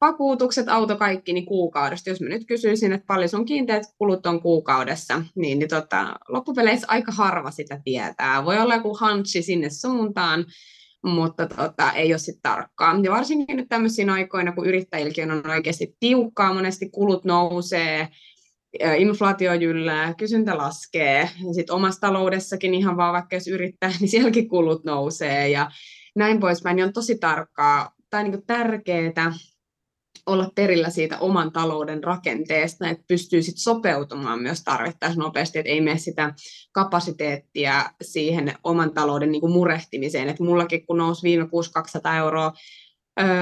vakuutukset, auto, kaikki, niin kuukaudesta. Jos mä nyt kysyisin, että paljon sun kiinteät kulut on kuukaudessa, niin, niin tota, loppupeleissä aika harva sitä tietää. Voi olla joku hanchi sinne suuntaan, mutta tota, ei ole sitten tarkkaa. Ja varsinkin nyt tämmöisiä aikoina, kun yrittäjilläkin on oikeasti tiukkaa, monesti kulut nousee, inflaatio jyllää, kysyntä laskee, ja sitten omassa taloudessakin ihan vaan vaikka jos yrittää, niin sielläkin kulut nousee ja näin poispäin, niin on tosi tarkkaa tai niin tärkeää olla perillä siitä oman talouden rakenteesta, että pystyy sit sopeutumaan myös tarvittaessa nopeasti, että ei mene sitä kapasiteettia siihen oman talouden niin kuin murehtimiseen. Et mullakin kun nousi viime kuusi 200 euroa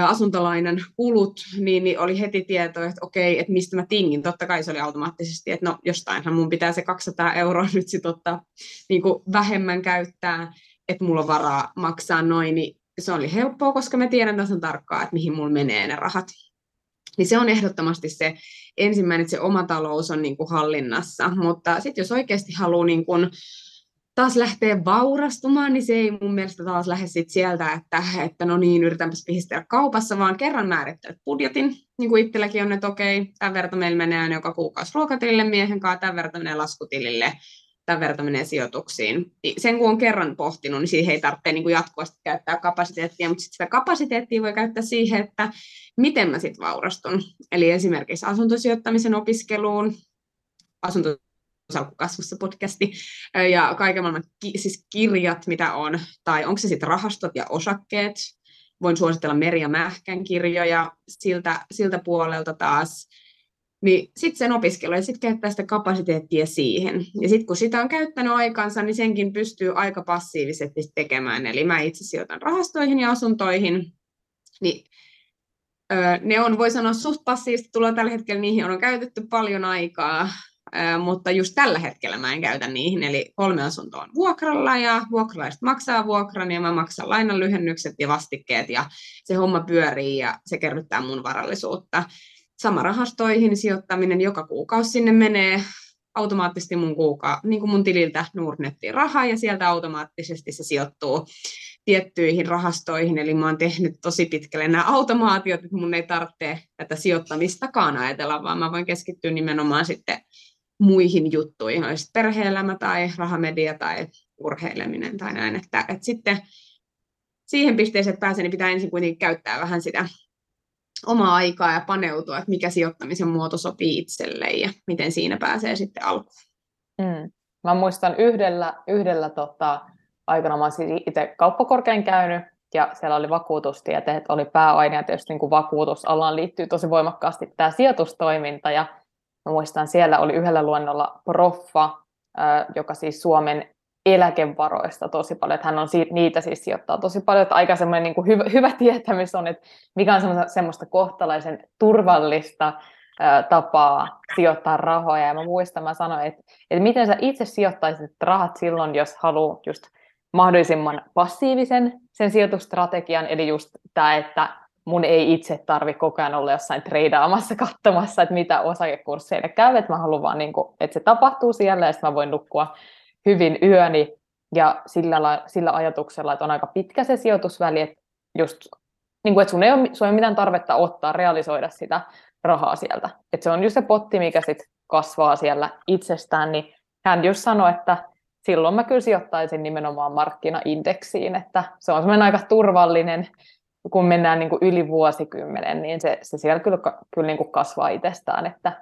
asuntolainan kulut, niin, niin oli heti tieto, että okei, että mistä mä tingin. Totta kai se oli automaattisesti, että no jostainhan mun pitää se 200 euroa nyt sitten ottaa niin kuin vähemmän käyttää, että mulla on varaa maksaa noin, niin se oli helppoa, koska mä tiedän tasan tarkkaan, että mihin mulla menee ne rahat. Niin se on ehdottomasti se ensimmäinen, että se oma talous on niin kuin hallinnassa, mutta sitten jos oikeasti haluaa niin kuin, taas lähtee vaurastumaan, niin se ei mun mielestä taas lähde sit sieltä, että, että no niin, yritänpäs pihistellä kaupassa, vaan kerran määrittelet budjetin, niin kuin itselläkin on, että okei, tämän verran meillä menee aina joka kuukausi ruokatilille miehen kanssa, tämän verran menee laskutilille, tämän verran menee sijoituksiin. Niin sen kun on kerran pohtinut, niin siihen ei tarvitse niin kuin jatkuvasti käyttää kapasiteettia, mutta sitten sitä kapasiteettia voi käyttää siihen, että miten mä sitten vaurastun. Eli esimerkiksi asuntosijoittamisen opiskeluun, asunto Salkkukasvussa podcasti, ja kaiken maailman ki- siis kirjat, mitä on, tai onko se sitten rahastot ja osakkeet, voin suositella Merja Mähkän kirjoja siltä, siltä puolelta taas, niin sitten sen opiskelu ja sitten käyttää sitä kapasiteettia siihen. Ja sitten kun sitä on käyttänyt aikansa, niin senkin pystyy aika passiivisesti tekemään. Eli mä itse sijoitan rahastoihin ja asuntoihin, niin ne on, voi sanoa, suht passiivisesti tulee tällä hetkellä, niihin on käytetty paljon aikaa, mutta just tällä hetkellä mä en käytä niihin, eli kolme asuntoa on vuokralla ja vuokralaiset maksaa vuokran ja mä maksan lainan lyhennykset ja vastikkeet ja se homma pyörii ja se kerryttää mun varallisuutta. Sama rahastoihin sijoittaminen. Joka kuukausi sinne menee automaattisesti mun, kuuka, niin kuin mun tililtä Nordnettiin rahaa ja sieltä automaattisesti se sijoittuu tiettyihin rahastoihin, eli mä oon tehnyt tosi pitkälle nämä automaatiot, että mun ei tarvitse tätä sijoittamistakaan ajatella, vaan mä voin keskittyä nimenomaan sitten muihin juttuihin, olisi perhe-elämä tai rahamedia tai urheileminen tai näin, että, että sitten siihen pisteeseen, että pääsee, niin pitää ensin kuitenkin käyttää vähän sitä omaa aikaa ja paneutua, että mikä sijoittamisen muoto sopii itselle ja miten siinä pääsee sitten alkuun. Mm. Mä muistan yhdellä, yhdellä tota, aikana, mä olen siis itse kauppakorkean käynyt, ja siellä oli vakuutustieteet, oli pääaine, ja tietysti niin kuin vakuutusalaan liittyy tosi voimakkaasti tämä sijoitustoiminta, ja Mä muistan, siellä oli yhdellä luennolla proffa, joka siis Suomen eläkevaroista tosi paljon, että hän on si- niitä siis sijoittaa tosi paljon, että aika semmoinen niin kuin hyvä, hyvä tietämys on, että mikä on semmoista, semmoista kohtalaisen turvallista tapaa sijoittaa rahoja, ja mä muistan, mä sanoin, että, että miten sä itse sijoittaisit rahat silloin, jos haluaa just mahdollisimman passiivisen sen sijoitustrategian, eli just tämä, että mun ei itse tarvi koko ajan olla jossain treidaamassa katsomassa, että mitä osakekursseille käy, että mä haluan vaan, niin kuin, että se tapahtuu siellä ja sitten mä voin nukkua hyvin yöni. ja sillä, sillä ajatuksella, että on aika pitkä se sijoitusväli, että just niin kuin, että sun ei, ole, sun ei ole mitään tarvetta ottaa, realisoida sitä rahaa sieltä. Että se on just se potti, mikä sit kasvaa siellä itsestään, niin hän just sanoi, että silloin mä kyllä sijoittaisin nimenomaan markkinaindeksiin, että se on semmoinen aika turvallinen, kun mennään niin kuin yli vuosikymmenen, niin se, se siellä kyllä, kyllä niin kuin kasvaa itsestään, että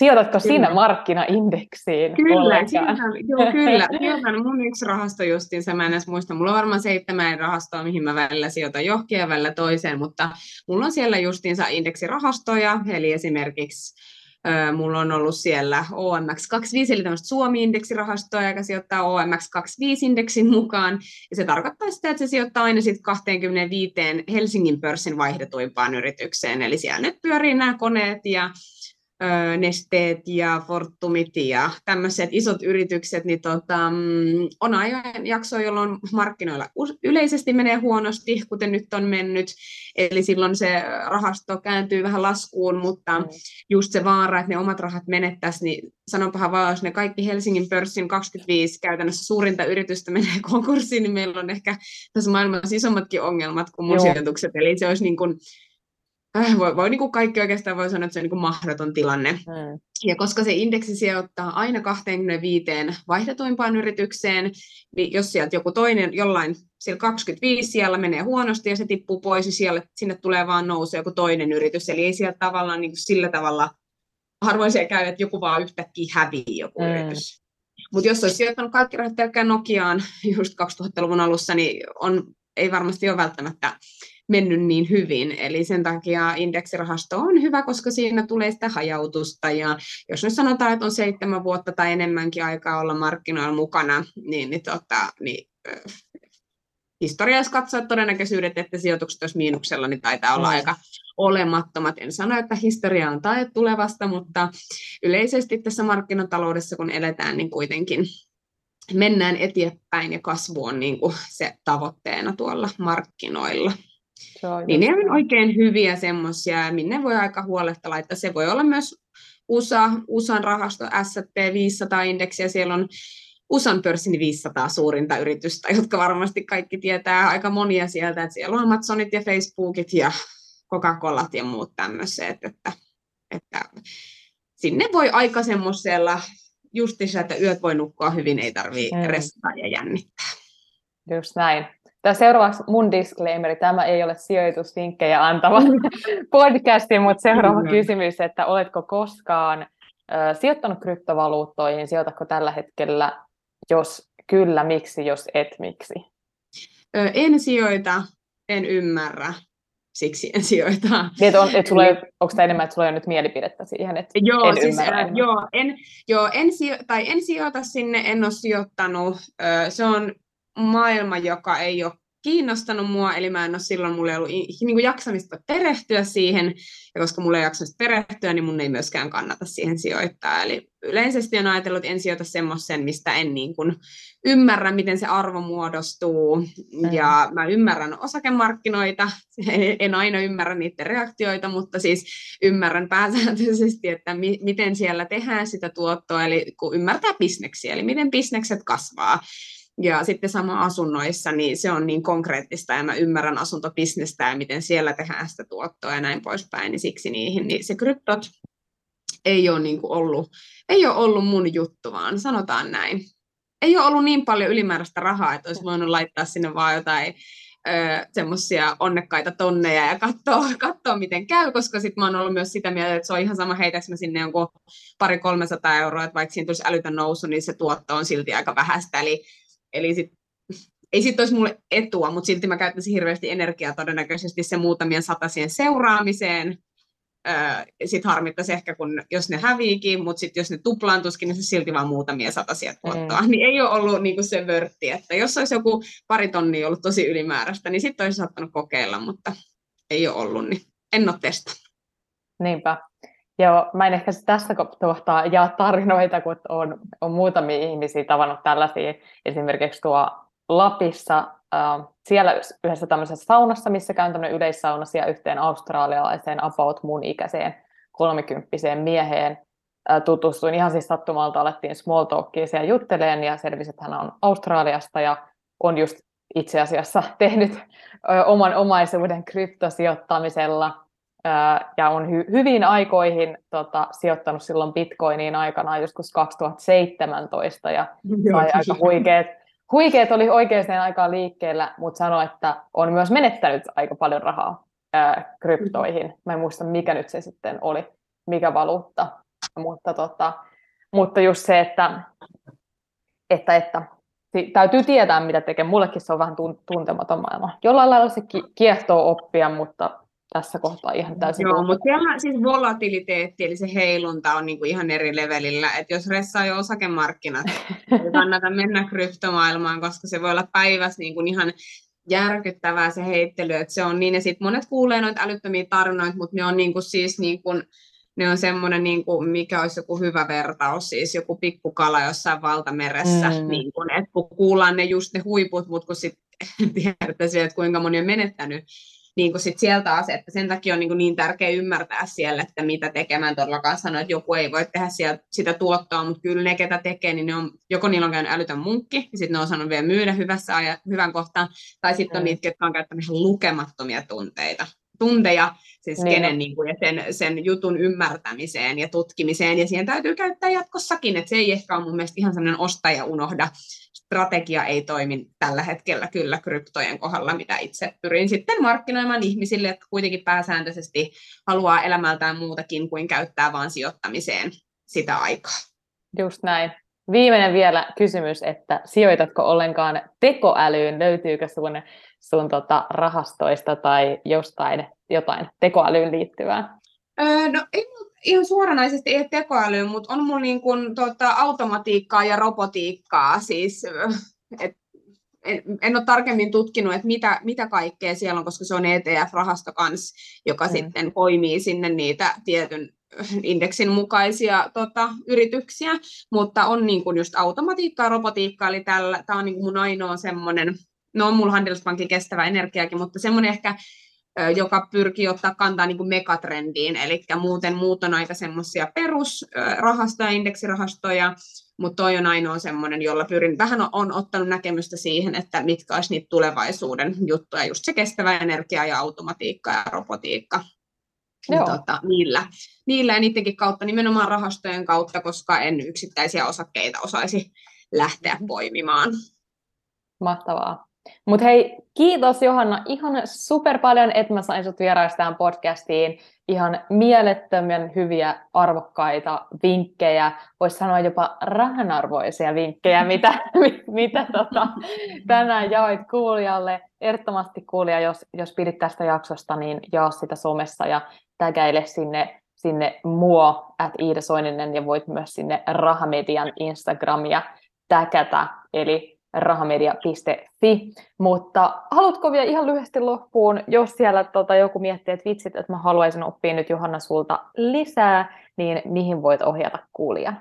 Sijoitatko kyllä. sinä markkinaindeksiin? Kyllä, sijoitan, joo, kyllä. Sijoitan mun yksi rahasto justiinsa, mä en edes muista. Mulla on varmaan seitsemän rahastoa, mihin mä välillä sijoitan johonkin ja välillä toiseen, mutta mulla on siellä justiinsa indeksirahastoja, eli esimerkiksi Mulla on ollut siellä OMX25, eli tämmöistä Suomi-indeksirahastoa, joka sijoittaa OMX25-indeksin mukaan. Ja se tarkoittaa sitä, että se sijoittaa aina sitten 25 Helsingin pörssin vaihdetuimpaan yritykseen. Eli siellä nyt pyörii nämä koneet ja Nesteet ja Fortumit ja tämmöiset isot yritykset, niin tota, mm, on ajan jakso, jolloin markkinoilla yleisesti menee huonosti, kuten nyt on mennyt, eli silloin se rahasto kääntyy vähän laskuun, mutta mm. just se vaara, että ne omat rahat menettäisiin, niin sanonpahan vaan, jos ne kaikki Helsingin pörssin 25 käytännössä suurinta yritystä menee konkurssiin, niin meillä on ehkä tässä maailmassa isommatkin ongelmat kuin mun sijoitukset, eli se olisi niin kuin äh, voi, voi niin kuin kaikki oikeastaan voi sanoa, että se on niin kuin mahdoton tilanne. Mm. Ja koska se indeksi sijoittaa aina 25 vaihdetuimpaan yritykseen, niin jos sieltä joku toinen jollain siellä 25 siellä menee huonosti ja se tippuu pois, niin siellä, sinne tulee vaan nousu joku toinen yritys. Eli ei sieltä tavallaan niin kuin sillä tavalla harvoin se käy, että joku vaan yhtäkkiä hävii joku mm. yritys. Mutta jos olisi sijoittanut kaikki rahat Nokiaan just 2000-luvun alussa, niin on, ei varmasti ole välttämättä mennyt niin hyvin. Eli sen takia indeksirahasto on hyvä, koska siinä tulee sitä hajautusta. Ja jos nyt sanotaan, että on seitsemän vuotta tai enemmänkin aikaa olla markkinoilla mukana, niin, niin, tota, niin historiassa katsoa todennäköisyydet, että sijoitukset olisi miinuksella, niin taitaa olla mm. aika olemattomat. En sano, että historia on tae tulevasta, mutta yleisesti tässä markkinataloudessa, kun eletään, niin kuitenkin mennään eteenpäin ja kasvu on niin kuin se tavoitteena tuolla markkinoilla. Niin ne on oikein hyviä semmoisia, minne voi aika huoletta laittaa. Se voi olla myös USA, USAn rahasto S&P 500-indeksi, ja siellä on USAn pörssin 500 suurinta yritystä, jotka varmasti kaikki tietää aika monia sieltä, että siellä on Amazonit ja Facebookit ja Coca-Colat ja muut tämmöiset, että, että sinne voi aika semmoisella justissa, että yöt voi nukkua hyvin, ei tarvitse mm. restata ja jännittää. Just näin. Tämä seuraavaksi mun disclaimeri, tämä ei ole sijoitusvinkkejä antava podcasti, mutta seuraava kysymys, että oletko koskaan sijoittanut kryptovaluuttoihin, sijoitatko tällä hetkellä, jos kyllä, miksi, jos et, miksi? Ö, en sijoita, en ymmärrä, siksi en sijoita. Niin, on, et sulla ei, onko tämä enemmän, että sulla ei ole nyt mielipidettä siihen, että joo, en siis, ymmärrä? Äh, joo, en, joo en, sijo, tai en sijoita sinne, en ole sijoittanut. se on maailma, joka ei ole kiinnostanut mua, eli mä en ole silloin, mulla ei ollut niin kuin jaksamista perehtyä siihen, ja koska mulla ei jaksamista perehtyä, niin mun ei myöskään kannata siihen sijoittaa. Eli yleisesti on ajatellut, että en sijoita semmoisen, mistä en niin kuin ymmärrä, miten se arvo muodostuu, mm. ja mä ymmärrän osakemarkkinoita, en aina ymmärrä niiden reaktioita, mutta siis ymmärrän pääsääntöisesti, että mi- miten siellä tehdään sitä tuottoa, eli kun ymmärtää bisneksiä, eli miten bisnekset kasvaa, ja sitten sama asunnoissa, niin se on niin konkreettista ja mä ymmärrän asuntobisnestä ja miten siellä tehdään sitä tuottoa ja näin poispäin, niin siksi niihin, niin se kryptot ei ole, niin kuin ollut, ei ole ollut mun juttu, vaan sanotaan näin. Ei ole ollut niin paljon ylimääräistä rahaa, että olisi voinut laittaa sinne vaan jotain semmoisia onnekkaita tonneja ja katsoa, katsoa miten käy, koska sitten mä oon ollut myös sitä mieltä, että se on ihan sama heitäks mä sinne jonkun pari 300 euroa, että vaikka siinä tulisi älytön nousu, niin se tuotto on silti aika vähäistä, eli Eli sit, ei sitten olisi mulle etua, mutta silti mä käyttäisin hirveästi energiaa todennäköisesti se muutamien satasien seuraamiseen. Sitten harmittaisi ehkä, kun, jos ne häviikin, mutta sitten jos ne tuplaantuisikin, niin se silti vaan muutamia satasia tuottoa. Mm. Niin ei ole ollut niinku se vörtti, että jos olisi joku pari tonnia ollut tosi ylimääräistä, niin sitten olisi saattanut kokeilla, mutta ei ole ollut, niin en ole testannut. Niinpä. Joo, mä en ehkä tässä kohtaa jaa tarinoita, kun on, on muutamia ihmisiä tavannut tällaisia. Esimerkiksi tuo Lapissa, äh, siellä yhdessä tämmöisessä saunassa, missä käyn tämmöinen yleissaunassa ja yhteen australialaiseen about mun ikäiseen kolmikymppiseen mieheen tutustuin ihan siis sattumalta, alettiin small talkia siellä jutteleen ja selvisi, että hän on Australiasta ja on just itse asiassa tehnyt oman omaisuuden kryptosijoittamisella ja on hy- hyvin aikoihin tota, sijoittanut silloin bitcoiniin aikanaan joskus 2017 ja sai aika huikeet, huikeet oli oikeaan aikaan liikkeellä, mutta sanoi, että on myös menettänyt aika paljon rahaa ää, kryptoihin. Mä en muista, mikä nyt se sitten oli, mikä valuutta. Mutta, tota, mutta just se, että, että, että täytyy tietää, mitä tekee. Mullekin se on vähän tuntematon maailma. Jollain lailla se kiehtoo oppia, mutta tässä kohtaa ihan täysin. Joo, mutta siellä siis volatiliteetti, eli se heilunta on niinku ihan eri levelillä. Et jos ressaa jo osakemarkkinat, ei kannata mennä kryptomaailmaan, koska se voi olla päivässä niinku ihan järkyttävää se heittely, että se on niin, ja sitten monet kuulee noita älyttömiä tarinoita, mutta ne on niinku siis niinku, ne on semmoinen, niin kuin, mikä olisi joku hyvä vertaus, siis joku pikkukala jossain valtameressä, mm. niin kuin, että kun kuullaan ne just ne huiput, mutta kun sitten tiedätte että kuinka moni on menettänyt, niin kuin sit sieltä ase, että sen takia on niin, niin tärkeää ymmärtää siellä, että mitä tekemään. Todellakaan sanoa, että joku ei voi tehdä sieltä sitä tuottoa, mutta kyllä ne, ketä tekee, niin ne on, joko niillä on käynyt älytön munkki, ja sitten ne on osannut vielä myydä hyvässä ajan, hyvän kohtaan, tai sitten on niitä, jotka on käyttänyt ihan lukemattomia tunteita, tunteja, siis niin. kenen niin kuin, ja sen, sen jutun ymmärtämiseen ja tutkimiseen, ja siihen täytyy käyttää jatkossakin, että se ei ehkä ole mun mielestä ihan sellainen ostaja unohda strategia ei toimi tällä hetkellä kyllä kryptojen kohdalla, mitä itse pyrin sitten markkinoimaan ihmisille, jotka kuitenkin pääsääntöisesti haluaa elämältään muutakin kuin käyttää vaan sijoittamiseen sitä aikaa. Just näin. Viimeinen vielä kysymys, että sijoitatko ollenkaan tekoälyyn? Löytyykö sun, sun tota rahastoista tai jostain jotain tekoälyyn liittyvää? Öö, no ei ihan suoranaisesti ei tekoälyyn, mutta on mulla niin kuin, tota, automatiikkaa ja robotiikkaa. Siis, et, en, en ole tarkemmin tutkinut, että mitä, mitä kaikkea siellä on, koska se on ETF-rahasto kanssa, joka mm. sitten poimii sinne niitä tietyn indeksin mukaisia tota, yrityksiä, mutta on niin kuin just automatiikkaa, robotiikkaa, eli tämä on niin kuin mun ainoa semmoinen, no on mulla Handelsbankin kestävä energiakin, mutta semmoinen ehkä joka pyrkii ottaa kantaa niin kuin megatrendiin, eli muuten muut on aika semmoisia perusrahastoja, indeksirahastoja, mutta toi on ainoa semmoinen, jolla pyrin, vähän on ottanut näkemystä siihen, että mitkä olisi niitä tulevaisuuden juttuja, just se kestävä energia ja automatiikka ja robotiikka. Joo. Tota, niillä, niillä ja niidenkin kautta, nimenomaan rahastojen kautta, koska en yksittäisiä osakkeita osaisi lähteä poimimaan. Mahtavaa. Mutta hei, kiitos Johanna ihan super paljon, että mä sain sut vieraista tähän podcastiin. Ihan mielettömän hyviä, arvokkaita vinkkejä, voisi sanoa jopa rahanarvoisia vinkkejä, mitä, mitä tota, tänään jaoit kuulijalle. Ehdottomasti kuulija, jos, jos pidit tästä jaksosta, niin jaa sitä somessa ja tägäile sinne sinne muo at Iida Soininen ja voit myös sinne Rahamedian Instagramia täkätä. Eli rahamedia.fi. Mutta haluatko vielä ihan lyhyesti loppuun, jos siellä tota, joku miettii, että vitsit, että mä haluaisin oppia nyt Johanna sulta lisää, niin mihin voit ohjata kuulijan?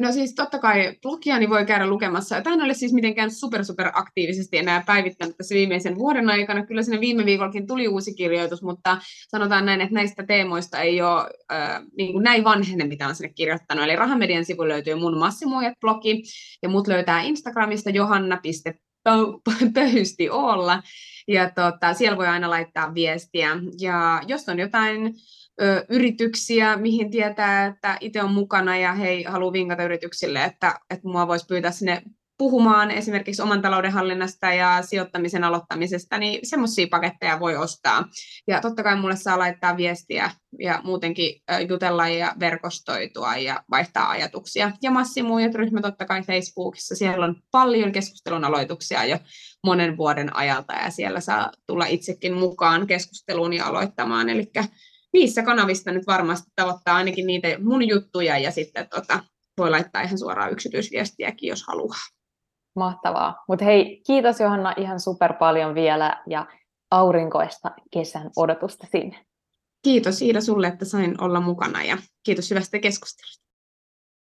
No siis totta kai blogiani voi käydä lukemassa. Tämä en ole siis mitenkään super, super aktiivisesti enää päivittänyt tässä viimeisen vuoden aikana. Kyllä sinne viime viikollakin tuli uusi kirjoitus, mutta sanotaan näin, että näistä teemoista ei ole äh, niin kuin näin vanhenne, mitä on sinne kirjoittanut. Eli Rahamedian sivu löytyy mun Massimuojat-blogi, ja mut löytää Instagramista johanna.pöhysti olla. Ja tota, siellä voi aina laittaa viestiä. Ja jos on jotain ö, yrityksiä, mihin tietää, että itse on mukana ja hei, haluaa vinkata yrityksille, että, että mua voisi pyytää sinne puhumaan esimerkiksi oman talouden hallinnasta ja sijoittamisen aloittamisesta, niin semmoisia paketteja voi ostaa. Ja totta kai mulle saa laittaa viestiä ja muutenkin jutella ja verkostoitua ja vaihtaa ajatuksia. Ja Massimuujat ryhmä totta kai Facebookissa, siellä on paljon keskustelun aloituksia jo monen vuoden ajalta ja siellä saa tulla itsekin mukaan keskusteluun ja aloittamaan. Eli niissä kanavista nyt varmasti tavoittaa ainakin niitä mun juttuja ja sitten tota, voi laittaa ihan suoraan yksityisviestiäkin, jos haluaa. Mahtavaa. Mutta hei, kiitos Johanna ihan super paljon vielä ja aurinkoista kesän odotusta sinne. Kiitos Iida sulle, että sain olla mukana ja kiitos hyvästä keskustelusta.